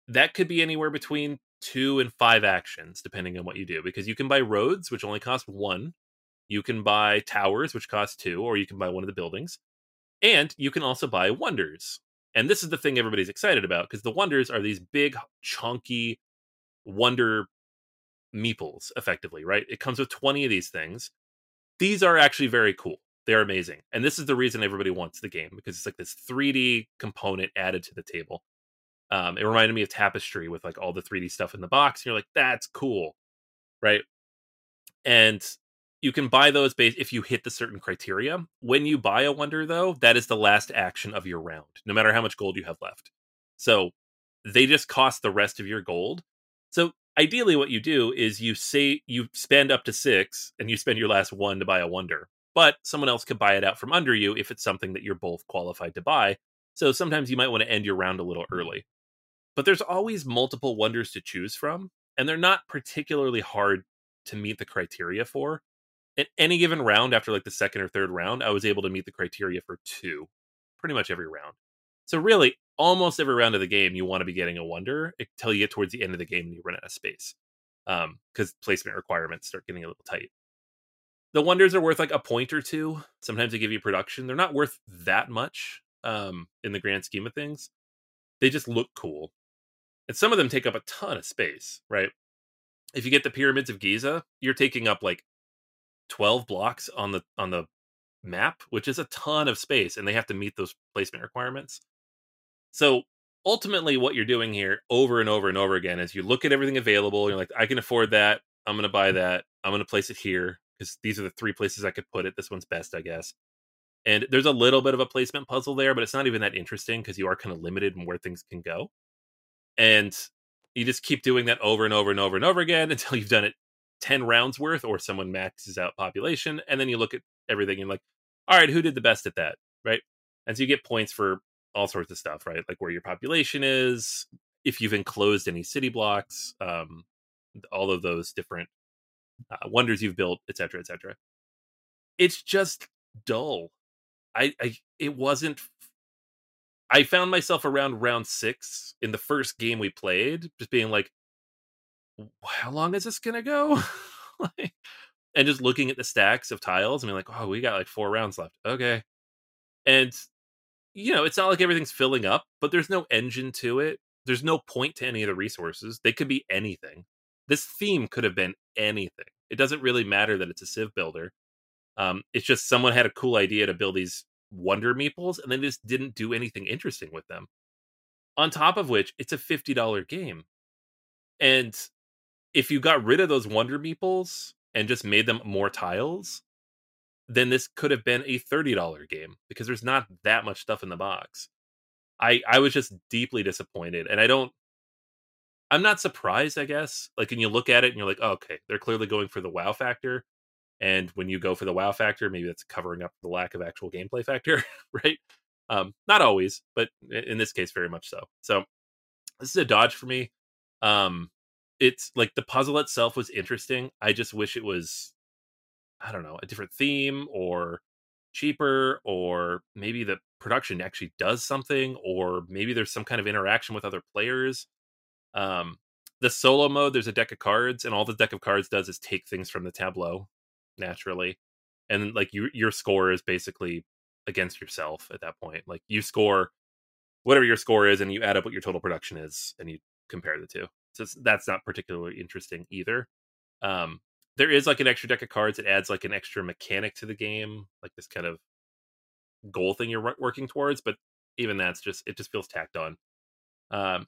that could be anywhere between two and five actions, depending on what you do, because you can buy roads, which only cost one. You can buy towers, which cost two, or you can buy one of the buildings. And you can also buy wonders. And this is the thing everybody's excited about because the wonders are these big, chunky, wonder meeples effectively right it comes with 20 of these things these are actually very cool they're amazing and this is the reason everybody wants the game because it's like this 3d component added to the table um, it reminded me of tapestry with like all the 3d stuff in the box and you're like that's cool right and you can buy those based if you hit the certain criteria. When you buy a wonder, though, that is the last action of your round, no matter how much gold you have left. So they just cost the rest of your gold. So ideally, what you do is you say you spend up to six, and you spend your last one to buy a wonder. But someone else could buy it out from under you if it's something that you're both qualified to buy. So sometimes you might want to end your round a little early. But there's always multiple wonders to choose from, and they're not particularly hard to meet the criteria for in any given round after like the second or third round, I was able to meet the criteria for two pretty much every round. So really, almost every round of the game, you want to be getting a wonder until you get towards the end of the game and you run out of space. Um, because placement requirements start getting a little tight. The wonders are worth like a point or two. Sometimes they give you production. They're not worth that much um in the grand scheme of things. They just look cool. And some of them take up a ton of space, right? If you get the pyramids of Giza, you're taking up like 12 blocks on the on the map, which is a ton of space, and they have to meet those placement requirements. So ultimately, what you're doing here over and over and over again is you look at everything available. You're like, I can afford that. I'm going to buy mm-hmm. that. I'm going to place it here because these are the three places I could put it. This one's best, I guess. And there's a little bit of a placement puzzle there, but it's not even that interesting because you are kind of limited in where things can go. And you just keep doing that over and over and over and over again until you've done it 10 rounds worth or someone maxes out population and then you look at everything and you're like all right who did the best at that right and so you get points for all sorts of stuff right like where your population is if you've enclosed any city blocks um all of those different uh, wonders you've built etc etc it's just dull i i it wasn't i found myself around round six in the first game we played just being like how long is this gonna go? like, and just looking at the stacks of tiles, I mean, like, oh, we got like four rounds left. Okay, and you know, it's not like everything's filling up, but there's no engine to it. There's no point to any of the resources. They could be anything. This theme could have been anything. It doesn't really matter that it's a Civ builder. Um, it's just someone had a cool idea to build these wonder meeples, and then just didn't do anything interesting with them. On top of which, it's a fifty dollar game, and if you got rid of those wonder meeples and just made them more tiles, then this could have been a $30 game because there's not that much stuff in the box. I I was just deeply disappointed and I don't I'm not surprised, I guess. Like when you look at it and you're like, oh, okay, they're clearly going for the wow factor. And when you go for the wow factor, maybe that's covering up the lack of actual gameplay factor, right? Um, not always, but in this case, very much so. So this is a dodge for me. Um, it's like the puzzle itself was interesting. I just wish it was, I don't know, a different theme or cheaper, or maybe the production actually does something, or maybe there's some kind of interaction with other players. Um, the solo mode, there's a deck of cards, and all the deck of cards does is take things from the tableau naturally, and like you, your score is basically against yourself at that point. Like you score whatever your score is, and you add up what your total production is, and you compare the two so that's not particularly interesting either. Um, there is like an extra deck of cards. It adds like an extra mechanic to the game, like this kind of goal thing you're working towards. But even that's just it just feels tacked on. Um,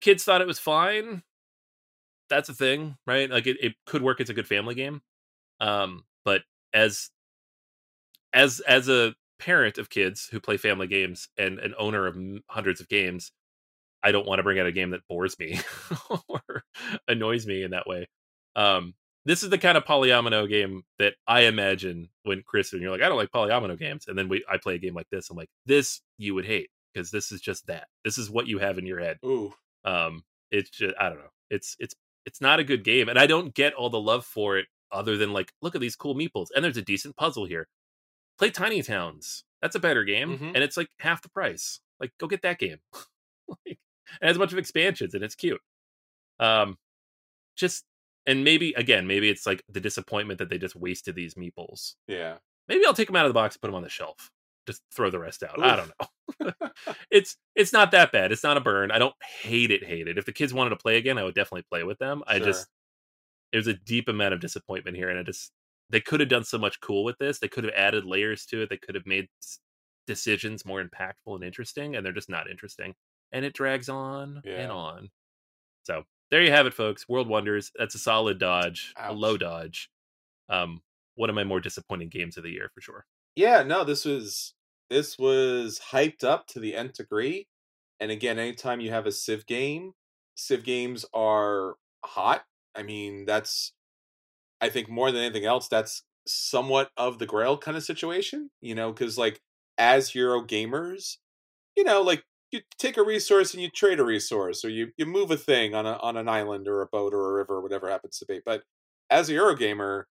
kids thought it was fine. That's a thing, right? Like it, it could work as a good family game. Um, but as as as a parent of kids who play family games and an owner of hundreds of games, I don't want to bring out a game that bores me or annoys me in that way. Um, this is the kind of polyomino game that I imagine when Chris and you're like, I don't like polyomino games, and then we I play a game like this. I'm like, this you would hate because this is just that. This is what you have in your head. Ooh. Um, it's just I don't know. It's it's it's not a good game, and I don't get all the love for it other than like, look at these cool meeples, and there's a decent puzzle here. Play Tiny Towns. That's a better game, mm-hmm. and it's like half the price. Like, go get that game. like, it has a bunch of expansions and it's cute. Um, just and maybe again, maybe it's like the disappointment that they just wasted these meeples. Yeah. Maybe I'll take them out of the box, and put them on the shelf, just throw the rest out. Oof. I don't know. it's it's not that bad. It's not a burn. I don't hate it. Hate it. If the kids wanted to play again, I would definitely play with them. Sure. I just there's a deep amount of disappointment here, and I just they could have done so much cool with this. They could have added layers to it. They could have made decisions more impactful and interesting, and they're just not interesting and it drags on yeah. and on. So there you have it, folks. World Wonders. That's a solid dodge, Ouch. a low dodge. Um, one of my more disappointing games of the year for sure. Yeah, no, this was this was hyped up to the nth degree. And again, anytime you have a Civ game, Civ games are hot. I mean, that's I think more than anything else, that's somewhat of the Grail kind of situation, you know, because like as Euro gamers, you know, like you take a resource and you trade a resource, or you you move a thing on a on an island or a boat or a river, or whatever happens to be. But as a Eurogamer,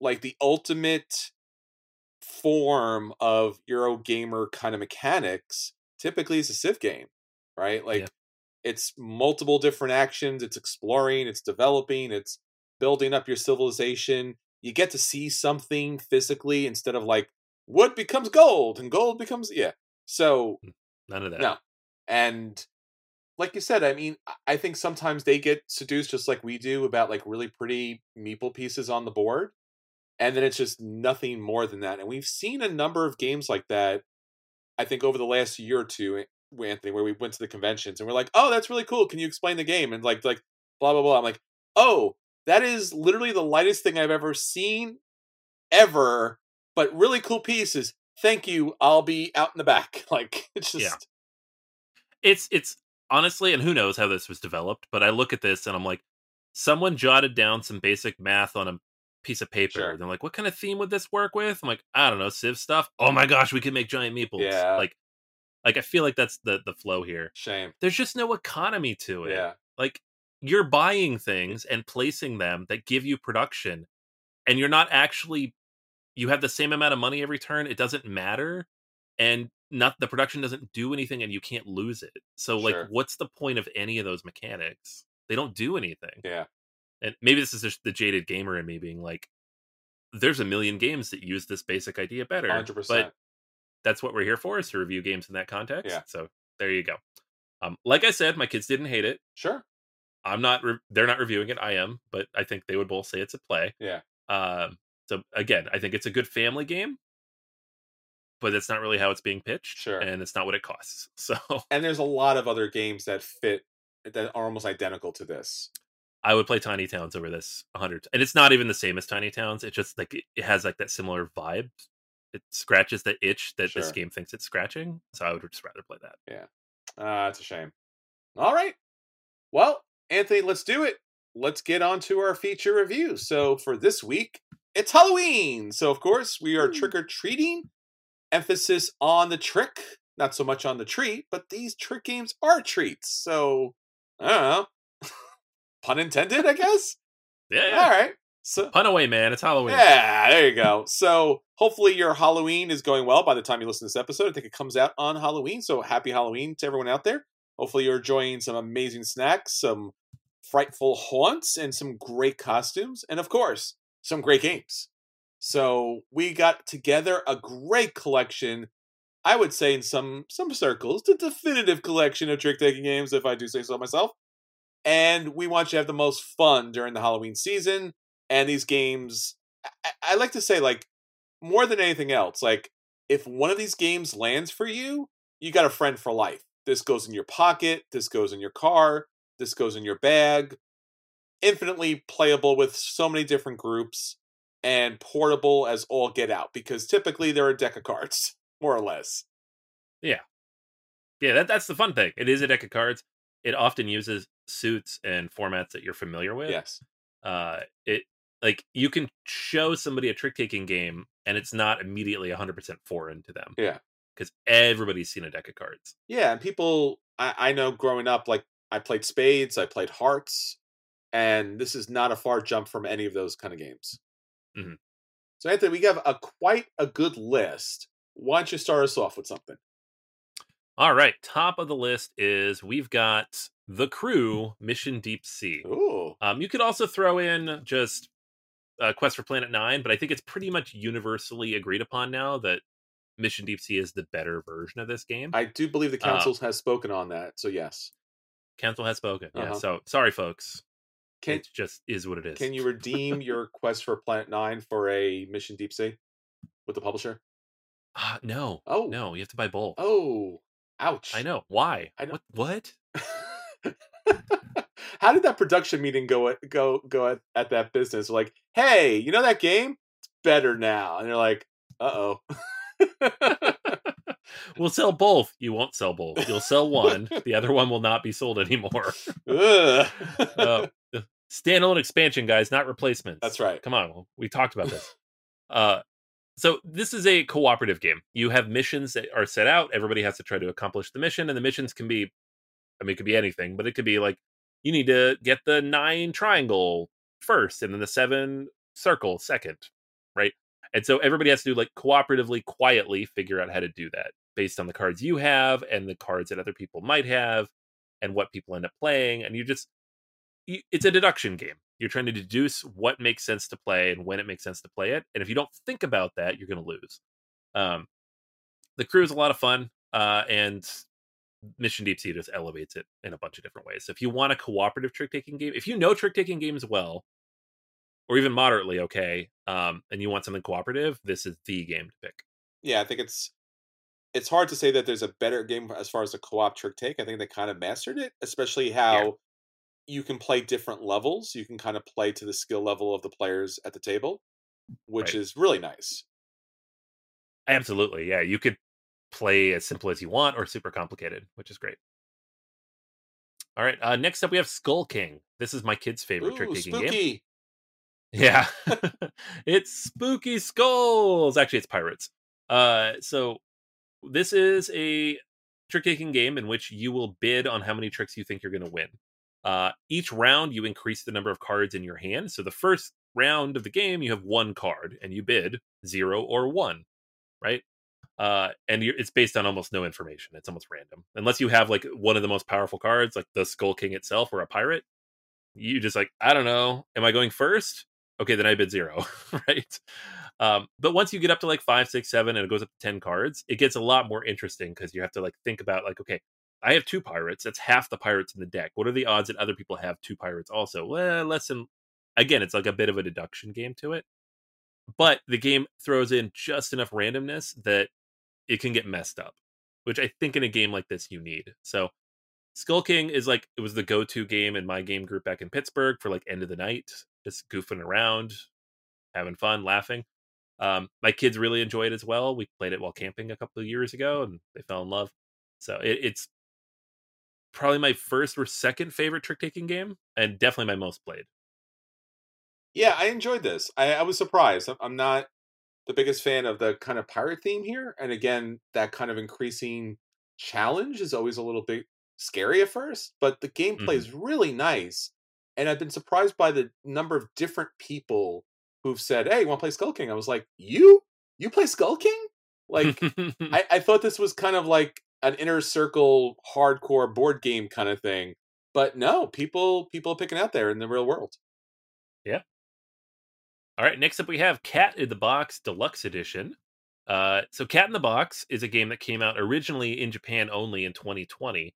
like the ultimate form of Eurogamer kind of mechanics typically is a Civ game, right? Like Yeah. it's multiple different actions, it's exploring, it's developing, it's building up your civilization. You get to see something physically instead of like wood becomes gold and gold becomes yeah. So hmm. None of that. no. And like you said, I mean, I- think sometimes they get seduced just like we do about like really pretty meeple pieces on the board. And then it's just nothing more than that. And we've seen a number of games like that, I think, over the last year or two, eh, Anthony, where we went to the conventions and we're like, oh, that's really cool. Can you explain the game? And like, like, blah, blah, blah. I'm like, oh, that is literally the lightest thing I've ever seen ever, but really cool pieces. Thank you. I'll be out in the back. Like, it's just. Yeah. It's it's honestly and who knows how this was developed but i look at this and i'm like someone jotted down some basic math on a piece of paper Sure. and they're like what kind of theme would this work with i'm like i don't know civ stuff oh my gosh we can make giant meeples Yeah. like like i feel like that's the the flow here Shame. there's just no economy to it Yeah. like you're buying things and placing them that give you production and you're not actually you have the same amount of money every turn it doesn't matter and not the production doesn't do anything and you can't lose it so like Sure. what's the point of any of those mechanics they don't do anything Yeah. and maybe this is just the jaded gamer in me being like there's a million games that use this basic idea better 100%. but that's what we're here for is to review games in that context Yeah. so there you go um, like i said my kids didn't hate it Sure. I'm not. Re- they're not reviewing it. I am, but I think they would both say it's a play. Yeah. Um. So again, I think it's a good family game, but it's not really how it's being pitched, Sure. and it's not what it costs. So And there's a lot of other games that fit that are almost identical to this. I would play Tiny Towns over this 100, and it's not even the same as Tiny Towns. It just like it- has like that similar vibe. It scratches the itch that this game thinks it's scratching. So I would just rather play that. Yeah. Uh, it's a shame. All right. Well, Anthony, let's do it. Let's get on to our feature review. So for this week, it's Halloween. So of course, we are Woo. Trick or treating. Emphasis on the trick, not so much on the treat, but these trick games are treats. So I don't know. Pun intended, I guess. Yeah. yeah. All right. So Pun away, man. It's Halloween. Yeah, there you go. So hopefully your Halloween is going well by the time you listen to this episode. I think it comes out on Halloween. So happy Halloween to everyone out there. Hopefully you're enjoying some amazing snacks, some frightful haunts, and some great costumes, and of course, some great games. So we got together a great collection. I would say in some some circles, the definitive collection of trick taking games, if I do say so myself. And we want you to have the most fun during the Halloween season and these games I, I like to say like more than anything else like if one of these games lands for you you got a friend for life this goes in your pocket this goes in your car this goes in your bag infinitely playable with so many different groups and portable as all get out because typically they're a deck of cards more or less Yeah, Yeah, that, that's the fun thing. It is a deck of cards. It often uses suits and formats that you're familiar with. yes Uh, it like you can show somebody a trick taking game, and it's not immediately 100 percent foreign to them. Yeah. because everybody's seen a deck of cards. Yeah, and people I, I know growing up, like I played spades, I played hearts, and this is not a far jump from any of those kind of games. Mhm. So Anthony, we have a quite a good list. Why don't you start us off with something? All right, top of the list is we've got the Crew Mission Deep Sea. Ooh, Um, you could also throw in just uh, Quest for Planet Nine, but I think it's pretty much universally agreed upon now that Mission Deep Sea is the better version of this game. I do believe the Uh, council has spoken on that. So yes, Council has spoken. Yeah. Uh-huh. So sorry, folks. Can it just is what it is. can you redeem your Quest for Planet Nine for a Mission Deep Sea with the publisher? Uh, no. Oh. no. You have to buy both. Oh, ouch! I know. Why? I know. What? What? How did that production meeting go at, go go at, at that business? Like, hey, you know that game? It's better now. And you're like, uh oh. we'll sell both. You won't sell both. You'll sell one. the other one will not be sold anymore. Uh, standalone expansion, guys, not replacements. That's right. Come on, we talked about this. Uh, so this is a cooperative game. You have missions that are set out. Everybody has to try to accomplish the mission, and the missions can be, I mean, it could be anything, but it could be like you need to get the nine triangle first, and then the seven circle second, right? And so everybody has to do like cooperatively, quietly figure out how to do that based on the cards you have and the cards that other people might have, and what people end up playing. And you just, it's a deduction game. You're trying to deduce what makes sense to play and when it makes sense to play it. And if you don't think about that, you're going to lose. Um, the crew is a lot of fun, uh, and Mission Deep Sea just elevates it in a bunch of different ways. So if you want a cooperative trick taking game, if you know trick taking games well, or even moderately okay, um, and you want something cooperative, this is the game to pick. Yeah, I think it's it's hard to say that there's a better game as far as the co-op trick take. I think they kind of mastered it, especially how. You can play different levels. You can kind of play to the skill level of the players at the table, which right. is really nice. Absolutely, yeah. You could play as simple as you want or super complicated, which is great. All right, uh, next up we have Skull King. This is my kid's favorite trick taking game. Yeah. it's spooky skulls. Actually, it's pirates. Uh so this is a trick taking game in which you will bid on how many tricks you think you're going to win. Uh each round you increase the number of cards in your hand. So the first round of the game you have one card and you bid 0 or 1, right? Uh and it's based on almost no information. It's almost random. Unless you have like one of the most powerful cards like the Skull King itself or a pirate, you just like, I don't know, am I going first? okay, then I bid zero, right? Um, but once you get up to like five, six, seven, and it goes up to 10 cards, it gets a lot more interesting because you have to like think about like, okay, I have two pirates. That's half the pirates in the deck. What are the odds that other people have two pirates also? Well, less than, again, it's like a bit of a deduction game to it. But the game throws in just enough randomness that it can get messed up, which I think in a game like this you need. So Skull King is like, it was the go to game in my game group back in Pittsburgh for like end of the night just goofing around, having fun, laughing. Um, my kids really enjoy it as well. We played it while camping a couple of years ago, and they fell in love. So it, it's probably my first or second favorite trick taking game, and definitely my most played. Yeah, I enjoyed this. I, I was surprised. I'm not the biggest fan of the kind of pirate theme here, and again, that kind of increasing challenge is always a little bit scary at first, but the gameplay mm-hmm. is really nice and I've been surprised by the number of different people who've said, "Hey, you want to play Skull King?" I was like, "You? You play Skull King?" Like, I, I thought this was kind of like an inner circle hardcore board game kind of thing, but no, people people are picking out there in the real world. Yeah. All right, next up we have Cat in the Box Deluxe Edition. Uh, so Cat in the Box is a game that came out originally in Japan only in 2020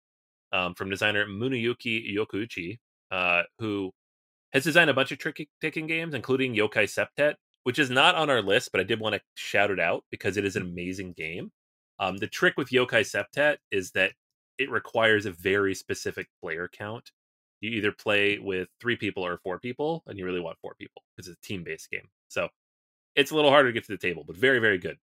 um, from designer Muneyuki Yokouchi, uh, who has designed a bunch of trick taking games, including Yokai Septet, which is not on our list, but I did want to shout it out because it is an amazing game. Um, the trick with Yokai Septet is that it requires a very specific player count. You either play with three people or four people, and you really want four people because it's a team based game. So it's a little harder to get to the table, but very, very good.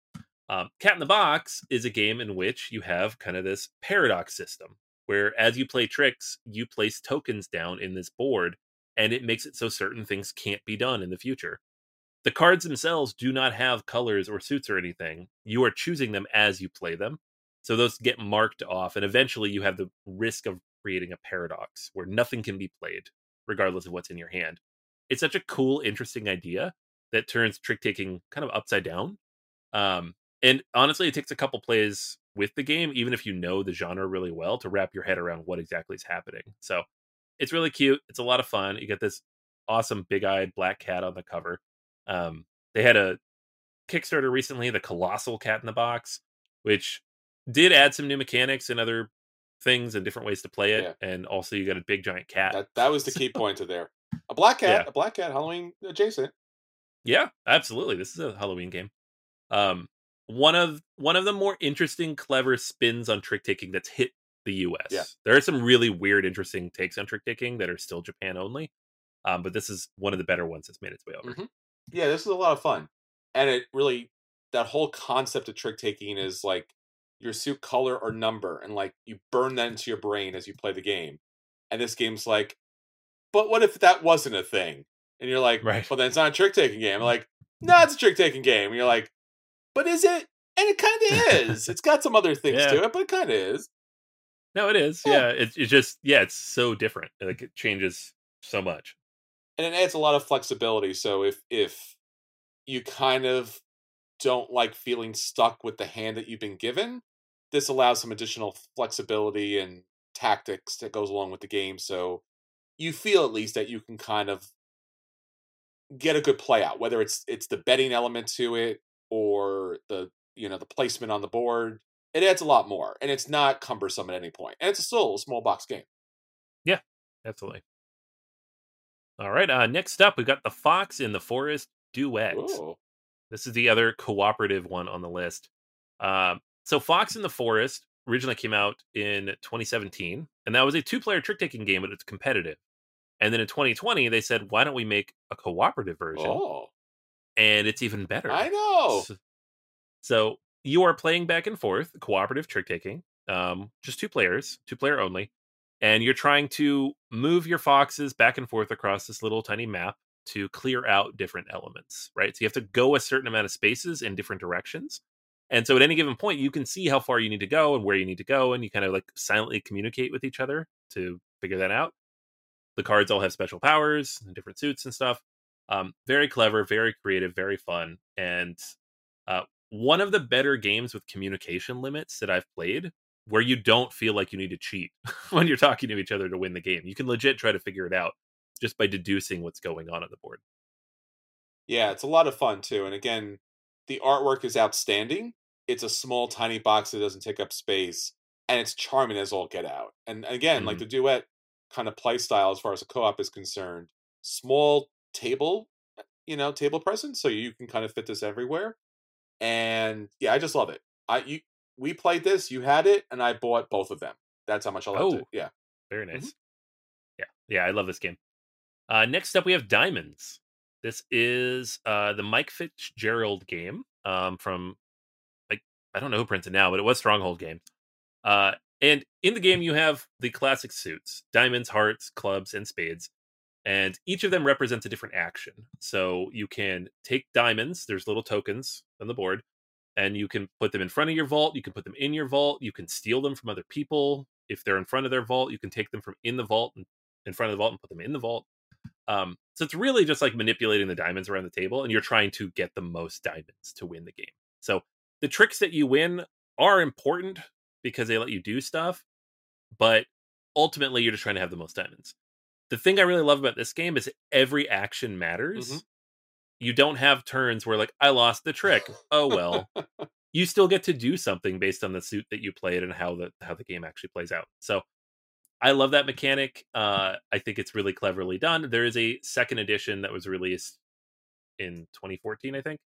Um, Cat in the Box is a game in which you have kind of this paradox system where as you play tricks, you place tokens down in this board, and it makes it so certain things can't be done in the future. The cards themselves do not have colors or suits or anything. You are choosing them as you play them. So those get marked off, and eventually you have the risk of creating a paradox where nothing can be played, regardless of what's in your hand. It's such a cool, interesting idea that turns trick taking kind of upside down. Um, and honestly, it takes a couple plays with the game, even if you know the genre really well, to wrap your head around what exactly is happening. So it's really cute. It's a lot of fun. You get this awesome big eyed black cat on the cover. Um, they had a Kickstarter recently, the Colossal Cat in the Box, which did add some new mechanics and other things and different ways to play it. Yeah. And also, you got a big giant cat. That, that was the key point of there. A black cat, yeah. a black cat, Halloween adjacent. Yeah, absolutely. This is a Halloween game. Um, one of one of the more interesting, clever spins on trick taking that's hit the U.S. Yeah. There are some really weird, interesting takes on trick taking that are still Japan only, um, but this is one of the better ones that's made its way over. Mm-hmm. Yeah, this is a lot of fun, and it really that whole concept of trick taking is like your suit color or number, and like you burn that into your brain as you play the game. And this game's like, but what if that wasn't a thing? And you're like, Right. well, then it's not a trick taking game. I'm like, no, it's a trick taking game. And you're like, but is it? And it kind of is. it's got some other things Yeah. to it, but it kind of is. No, it is. Yeah. Yeah, it's it's just yeah, it's so different. Like it changes so much. And it adds a lot of flexibility. So if if you kind of don't like feeling stuck with the hand that you've been given, this allows some additional flexibility and tactics that goes along with the game. So you feel at least that you can kind of get a good play out, whether it's it's the betting element to it or the you know the placement on the board. It adds a lot more, and it's not cumbersome at any point. and it's still a small box game. Yeah, absolutely. All right. Uh, next up, we've got the Fox in the Forest duet. Ooh. This is the other cooperative one on the list. Um, so Fox in the Forest originally came out in 2017, and that was a two-player trick-taking game, but it's competitive. And then in 2020, they said, "Why don't we make a cooperative version?" Oh, And it's even better. I know. So, so you are playing back and forth, cooperative trick taking, um, just two players, two player only, and you're trying to move your foxes back and forth across this little tiny map to clear out different elements, right? So you have to go a certain amount of spaces in different directions. And so at any given point, you can see how far you need to go and where you need to go, and you kind of like silently communicate with each other to figure that out. The cards all have special powers and different suits and stuff. Um, very clever, very creative, very fun, and uh, one of the better games with communication limits that I've played, where you don't feel like you need to cheat when you're talking to each other to win the game. You can legit try to figure it out just by deducing what's going on on the board. Yeah, it's a lot of fun too. And again, the artwork is outstanding. It's a small, tiny box that doesn't take up space, and it's charming as all get out. And again, like Mhm. the duet kind of play style as far as a co-op is concerned, small table, you know, table presence, so you can kind of fit this everywhere. And yeah, I just love it. I you we played this, you had it, and I bought both of them. That's how much I loved Oh. it. Yeah. Very nice. Yeah, yeah, I love this game. Uh, next up, we have Diamonds. This is uh, the Mike Fitzgerald game um, from, like, I don't know who prints it now, but it was Stronghold Games. Uh, and in the game, you have the classic suits diamonds, hearts, clubs, and spades. And each of them represents a different action. So you can take diamonds, there's little tokens on the board, and you can put them in front of your vault. You can put them in your vault. You can steal them from other people. If they're in front of their vault, you can take them from in the vault and in front of the vault and put them in the vault. Um, so it's really just like manipulating the diamonds around the table, and you're trying to get the most diamonds to win the game. So the tricks that you win are important because they let you do stuff, but ultimately you're just trying to have the most diamonds. The thing I really love about this game is every action matters. Mhm. You don't have turns where like I lost the trick. Oh well. you still get to do something based on the suit that you played and how the how the game actually plays out. So I love that mechanic. Uh, I think it's really cleverly done. There is a second edition that was released in 2014, I think,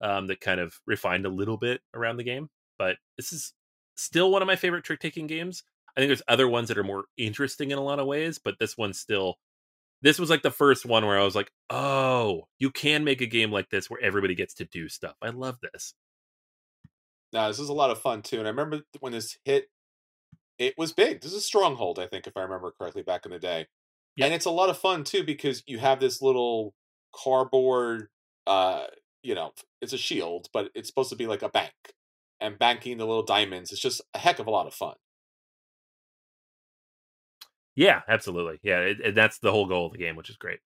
um, that kind of refined a little bit around the game. But this is still one of my favorite trick taking games. I think there's other ones that are more interesting in a lot of ways, but this one still. This was like the first one where I was like, "Oh, you can make a game like this where everybody gets to do stuff." I love this. Now this is a lot of fun too. And I remember when this hit, it was big. This is Stronghold, I think, if I remember correctly, back in the day. Yep. And it's a lot of fun too because you have this little cardboard, uh, you know, it's a shield, but it's supposed to be like a bank. And banking the little diamonds is just a heck of a lot of fun. Yeah, absolutely. Yeah, it, it- that's the whole goal of the game, which is great.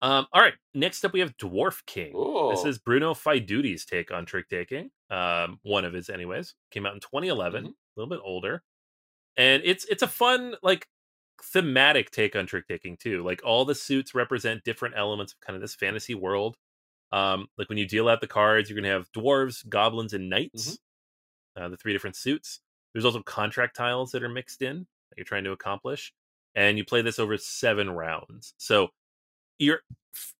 Um, all right, next up we have Dwarf King. This is Bruno Faidutti's take on trick taking. Um, one of his, anyways. Came out in 2011, Mhm. a little bit older, and it's it's a fun like thematic take on trick taking too. Like all the suits represent different elements of kind of this fantasy world. Um, like when you deal out the cards, you're gonna have dwarves, goblins, and knights. Uh, the three different suits. There's also contract tiles that are mixed in that you're trying to accomplish, and you play this over seven rounds. So you're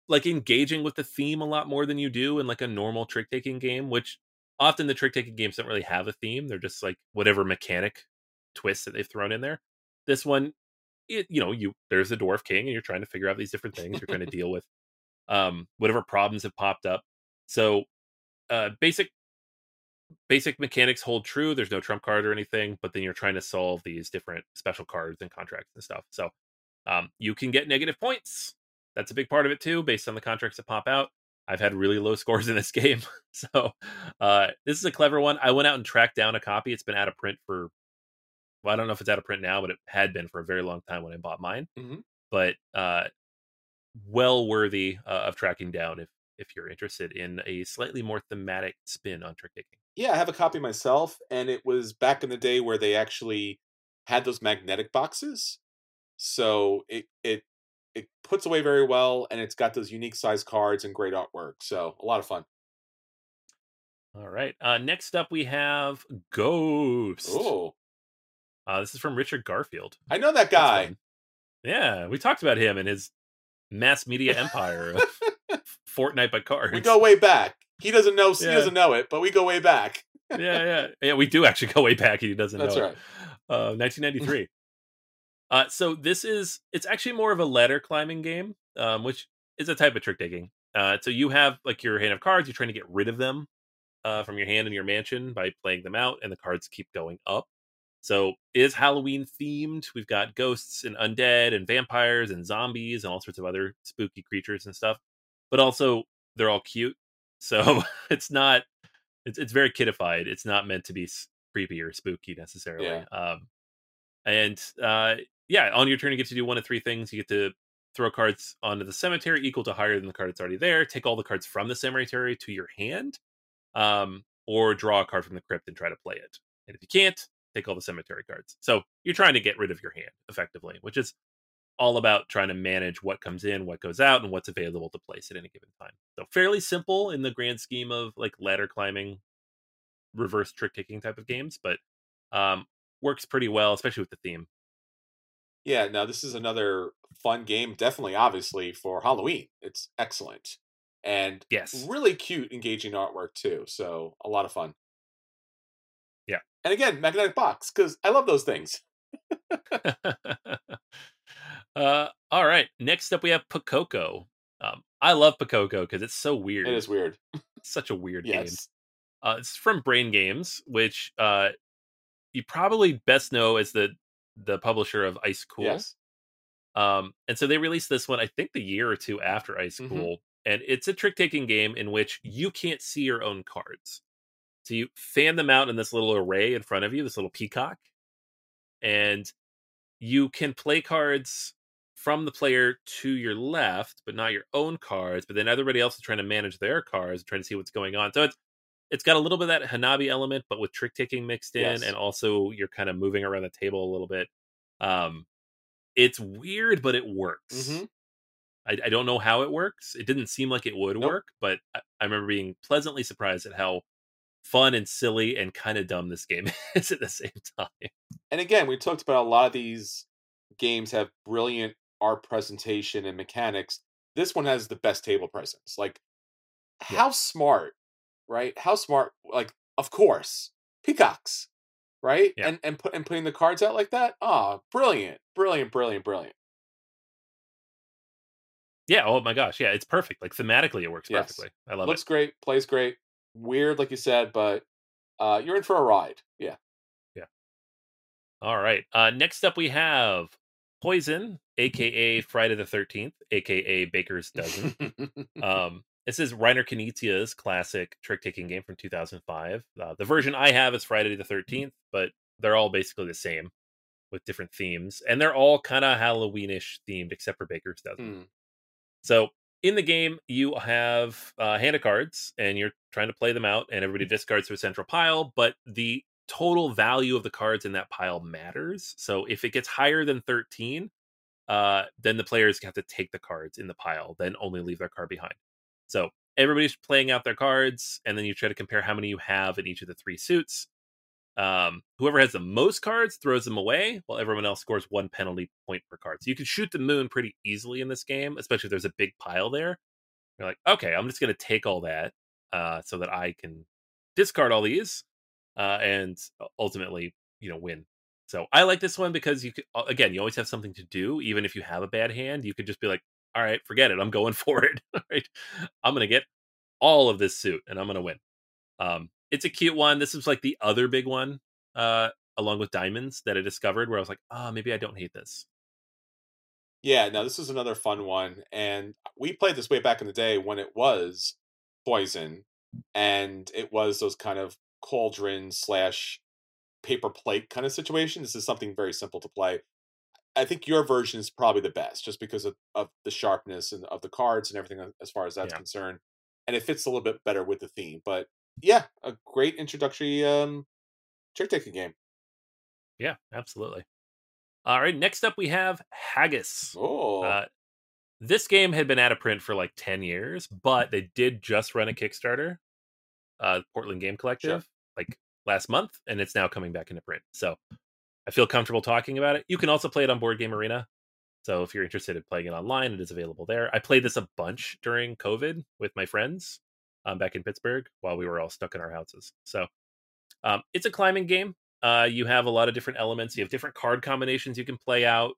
like engaging with the theme a lot more than you do in like a normal trick taking game, which often the trick taking games don't really have a theme. They're just like whatever mechanic twist that they've thrown in there. This one, it, you know, you there's a dwarf king, and you're trying to figure out these different things. You're trying to deal with um, whatever problems have popped up. So, uh, basic basic mechanics hold true. There's no trump card or anything, but then you're trying to solve these different special cards and contracts and stuff. So, um, you can get negative points. That's a big part of it too, based on the contracts that pop out. I've had really low scores in this game, so uh, this is a clever one. I went out and tracked down a copy. It's been out of print for well, I don't know if it's out of print now, but it had been for a very long time when I bought mine. Mm-hmm. But uh, well worthy uh, of tracking down if if you're interested in a slightly more thematic spin on trick taking. Yeah, I have a copy myself, and it was back in the day where they actually had those magnetic boxes. So it it it puts away very well, and it's got those unique size cards and great artwork. So a lot of fun. All right. Uh, next up, we have Ghost. Oh, Uh, this is from Richard Garfield. I know that guy. Yeah, we talked about him and his mass media empire of Fortnite by cards. We go way back. He doesn't know. He doesn't know it, but we go way back. yeah, yeah, yeah. We do actually go way back. He doesn't That's know. right. It. Uh, 1993. uh, so this is it's actually more of a ladder climbing game, um, which is a type of trick taking. Uh, so you have like your hand of cards. You're trying to get rid of them uh, from your hand in your mansion by playing them out, and the cards keep going up. So is Halloween themed. We've got ghosts and undead and vampires and zombies and all sorts of other spooky creatures and stuff. But also they're all cute. So it's not it's it's very kidified. It's not meant to be creepy or spooky necessarily. Yeah. Um and uh yeah, on your turn you get to do one of three things. You get to throw cards onto the cemetery equal to higher than the card that's already there, take all the cards from the cemetery to your hand, um, or draw a card from the crypt and try to play it. And if you can't, take all the cemetery cards. So you're trying to get rid of your hand effectively, which is all about trying to manage what comes in, what goes out, and what's available to place at any given time. So fairly simple in the grand scheme of like ladder climbing, reverse trick taking type of games, but um, works pretty well, especially with the theme. Yeah. Now this is another fun game. Definitely, obviously for Halloween. It's excellent and Yes. really cute, engaging artwork too. So a lot of fun. Yeah. And again, magnetic box because I love those things. uh, all right. Next up, we have Pikoko. Um, I love Pikoko because it's so weird. It is weird. Such a weird game. Uh, it's from Brain Games, which uh, you probably best know as the the publisher of Ice Cool. Yes. Um, and so they released this one, I think, the year or two after Ice Mhm. Cool, and it's a trick taking game in which you can't see your own cards. So you fan them out in this little array in front of you, this little peacock, and you can play cards from the player to your left, but not your own cards. But then everybody else is trying to manage their cards, trying to see what's going on. So it's it's got a little bit of that Hanabi element, but with trick taking mixed in, Yes. and also you're kind of moving around the table a little bit. Um, it's weird, but it works. Mhm. I, I don't know how it works. It didn't seem like it would Nope. work, but I, I remember being pleasantly surprised at how fun and silly and kind of dumb this game is at the same time. And again, we talked about a lot of these games have brilliant art presentation and mechanics. This one has the best table presence. Like, Yeah. how smart, right? How smart? Like, of course, peacocks, right? Yeah. And and put and putting the cards out like that. Ah, brilliant, brilliant, brilliant, brilliant. Yeah. Oh my gosh. Yeah. It's perfect. Like thematically, it works Yes. perfectly. I love Looks it. Looks great, plays great. Weird, like you said, but uh, you're in for a ride. Yeah. Yeah. All right. Uh, next up, we have Poison, aka Friday the Thirteenth, aka Baker's Dozen. um, this is Reiner Knizia's classic trick-taking game from 2005. Uh, the version I have is Friday the 13th, but they're all basically the same with different themes, and they're all kind of Halloweenish themed, except for Baker's Dozen. Hmm. So in the game, you have a hand of cards, and you're trying to play them out, and everybody discards to a central pile. But the total value of the cards in that pile matters. So if it gets higher than 13, uh, then the players have to take the cards in the pile, then only leave their card behind. So everybody's playing out their cards, and then you try to compare how many you have in each of the three suits. Um, whoever has the most cards throws them away, while everyone else scores one penalty point per card. So you can shoot the moon pretty easily in this game, especially if there's a big pile there. You're like, okay, I'm just going to take all that uh, so that I can discard all these uh, and ultimately, you know, win. So I like this one because you again, you always have something to do, even if you have a bad hand. You could just be like, all right, forget it. I'm going for it. right? I'm to get all of this suit, and I'm gonna win. Um, it's a cute one. This is like the other big one, uh, along with diamonds that I discovered, where I was like, oh, maybe I don't hate this. Yeah, no, this is another fun one, and we played this way back in the day when it was poison, and it was those kind of cauldron slash paper plate kind of situation. This is something very simple to play. I think your version is probably the best, just because of, of the sharpness and of the cards and everything as far as that's Yeah. concerned, and it fits a little bit better with the theme. But yeah, a great introductory um, trick taking game. Yeah, absolutely. All right, next up we have Haggis. Oh, Uh, this game had been out of print for like 10 years, but they did just run a Kickstarter, uh, Portland Game Collective, like last month, and it's now coming back into print. So I feel comfortable talking about it. You can also play it on Board Game Arena. So if you're interested in playing it online, it is available there. I played this a bunch during COVID with my friends um, back in Pittsburgh while we were all stuck in our houses. So um, it's a climbing game. Uh, you have a lot of different elements. You have different card combinations you can play out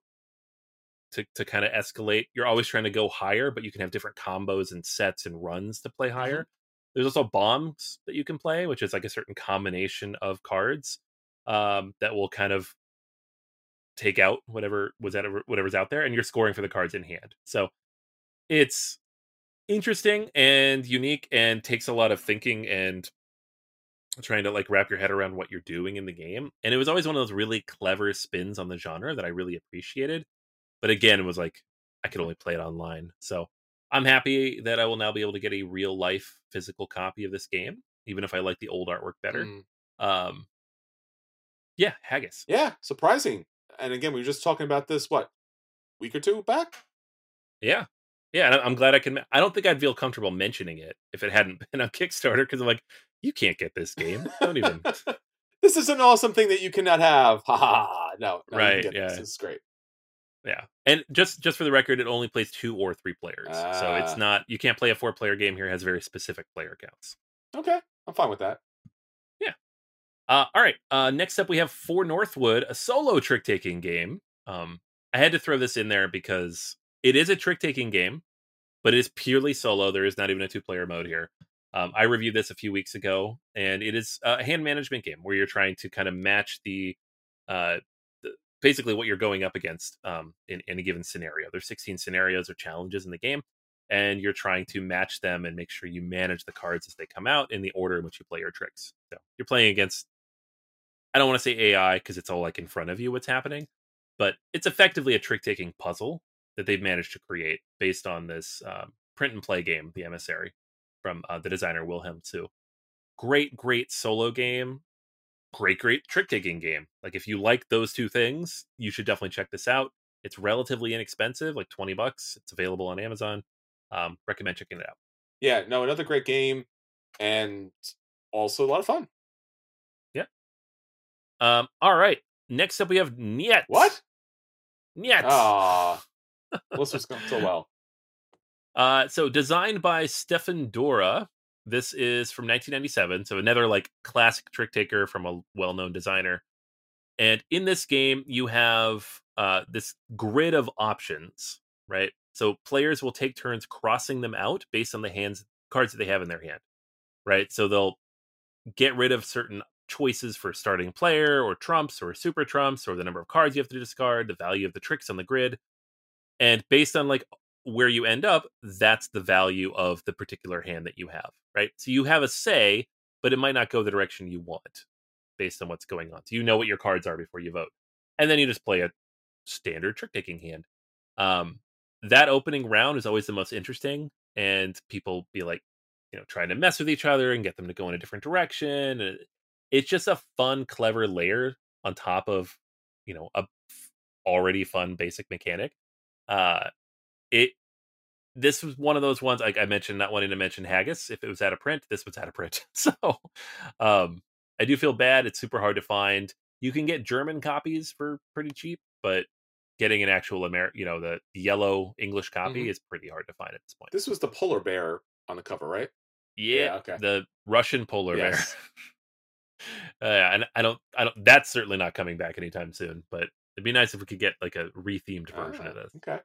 to, to kind of escalate. You're always trying to go higher, but you can have different combos and sets and runs to play higher. There's also bombs that you can play, which is like a certain combination of cards um, that will kind of take out whatever was at whatever's out there, and you're scoring for the cards in hand. So it's interesting and unique, and takes a lot of thinking and trying to like wrap your head around what you're doing in the game. And it was always one of those really clever spins on the genre that I really appreciated. But again, it was like I could only play it online. So I'm happy that I will now be able to get a real life physical copy of this game, even if I like the old artwork better. mm. Um yeah, Haggis. yeah, surprising. And again, we were just talking about this what week or two back. Yeah. Yeah, and I'm glad I can. I don't think I'd feel comfortable mentioning it if it hadn't been on Kickstarter because I'm like, you can't get this game. Don't even. this is an awesome thing that you cannot have. Ha ha. ha. No, no, Right, yeah. This. this is great. Yeah, and just just for the record, it only plays two or three players, so Ah. it's not. You can't play a four player game here. It has very specific player counts. Okay, I'm fine with that. Yeah. Uh, all right. Uh, next up, we have For Northwood, a solo trick taking game. Um, I had to throw this in there because it is a trick taking game, but it is purely solo. There is not even a two player mode here. Um, I reviewed this a few weeks ago, and it is a hand management game where you're trying to kind of match the, uh, the basically what you're going up against um, in, in a given scenario. There's 16 scenarios or challenges in the game, and you're trying to match them and make sure you manage the cards as they come out in the order in which you play your tricks. So you're playing against I don't want to say AI because it's all like in front of you what's happening, but it's effectively a trick taking puzzle that they've managed to create based on this um, print and play game, The Emissary, from uh, the designer Wilhelm Too. Great, great solo game. Great, great trick taking game. Like if you like those two things, you should definitely check this out. It's relatively inexpensive, like 20 bucks. It's available on Amazon. Um, recommend checking it out. Yeah, no, another great game, and also a lot of fun. Yeah. Um, all right. Next up, we have Njet. What? Njet. Ah, this was going so well. Uh, so designed by Stefan Dorra. This is from 1997, so another like classic trick taker from a well-known designer. And in this game, you have uh, this grid of options, right? So players will take turns crossing them out based on the hands cards that they have in their hand, right? So they'll get rid of certain choices for starting player or trumps or super trumps or the number of cards you have to discard, the value of the tricks on the grid. And based on like where you end up, that's the value of the particular hand that you have, right? So you have a say, but it might not go the direction you want based on what's going on. So you know what your cards are before you vote. And then you just play a standard trick taking hand. Um, that opening round is always the most interesting, and people be like, you know, trying to mess with each other and get them to go in a different direction. It's just a fun, clever layer on top of, you know, a already fun basic mechanic. Uh, it this was one of those ones like I mentioned, not wanting to mention Haggis. If it was out of print, this was out of print. So um I do feel bad. It's super hard to find. You can get German copies for pretty cheap, but getting an actual Amer you know, the yellow English copy Mhm. is pretty hard to find at this point. This was the polar bear on the cover, right? yeah, yeah, okay. the Russian polar Yes. bear. uh, and I don't I don't that's certainly not coming back anytime soon, but it'd be nice if we could get like a rethemed version Ah, of this. Okay.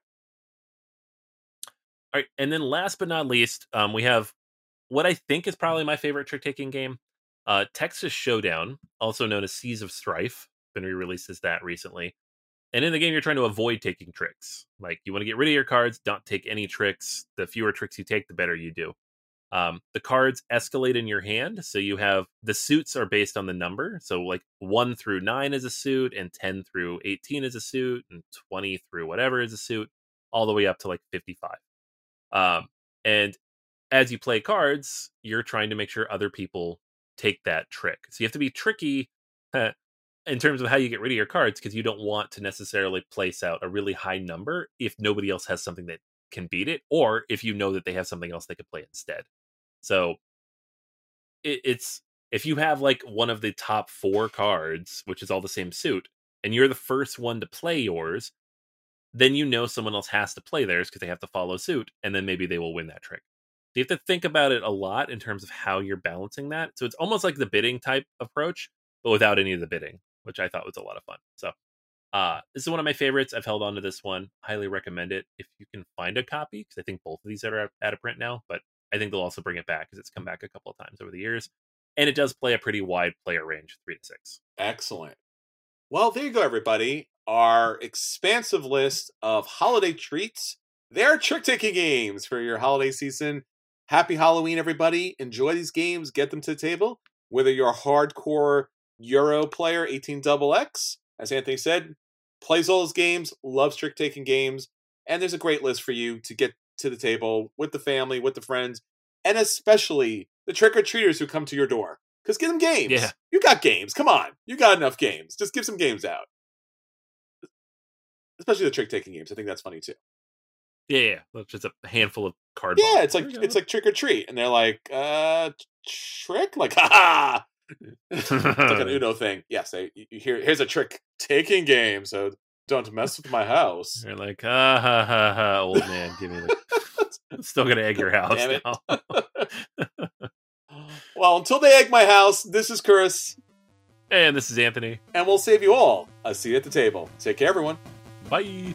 All right, and then last but not least, um, we have what I think is probably my favorite trick taking game, uh, Texas Showdown, also known as Seas of Strife, been re-released as that recently. And in the game, you're trying to avoid taking tricks. Like you want to get rid of your cards, don't take any tricks. The fewer tricks you take, the better you do. Um, the cards escalate in your hand, so you have the suits are based on the number. So like one through nine is a suit, and ten through eighteen is a suit, and twenty through whatever is a suit, all the way up to like fifty-five. Um, and as you play cards, you're trying to make sure other people take that trick. So you have to be tricky in terms of how you get rid of your cards because you don't want to necessarily place out a really high number if nobody else has something that can beat it, or if you know that they have something else they could play instead. So it, it's if you have like one of the top four cards, which is all the same suit, and you're the first one to play yours, then you know someone else has to play theirs because they have to follow suit, and then maybe they will win that trick. So you have to think about it a lot in terms of how you're balancing that. So it's almost like the bidding type approach, but without any of the bidding, which I thought was a lot of fun. So uh, this is one of my favorites. I've held on to this one. Highly recommend it if you can find a copy, because I think both of these are out of print now. But I think they'll also bring it back because it's come back a couple of times over the years. And it does play a pretty wide player range, three to six. Excellent. Well, there you go, everybody. Our expansive list of holiday treats. They're trick taking games for your holiday season. Happy Halloween, everybody. Enjoy these games, get them to the table. Whether you're a hardcore Euro player, 18 double X, as Anthony said, plays all his games, loves trick taking games, and there's a great list for you to get to the table with the family, with the friends, and especially the trick or treaters who come to your door. Because give them games. Yeah. You got games. Come on. You got enough games. Just give some games out. Especially the trick taking games. I think that's funny too. Yeah, yeah. Well, just a handful of card. Yeah, it's like it's like trick or treat. And they're like, uh trick? Like, ha it's like an Uno thing. Yes, they, you hear here's a trick taking game, so don't mess with my house. You're like, ah ha ha ha, old man, give me the. I'm still gonna egg your house Damn it. now. well, until they egg my house, this is Chris, and this is Anthony. and we'll save you all a seat at the table. Take care, everyone. Bye.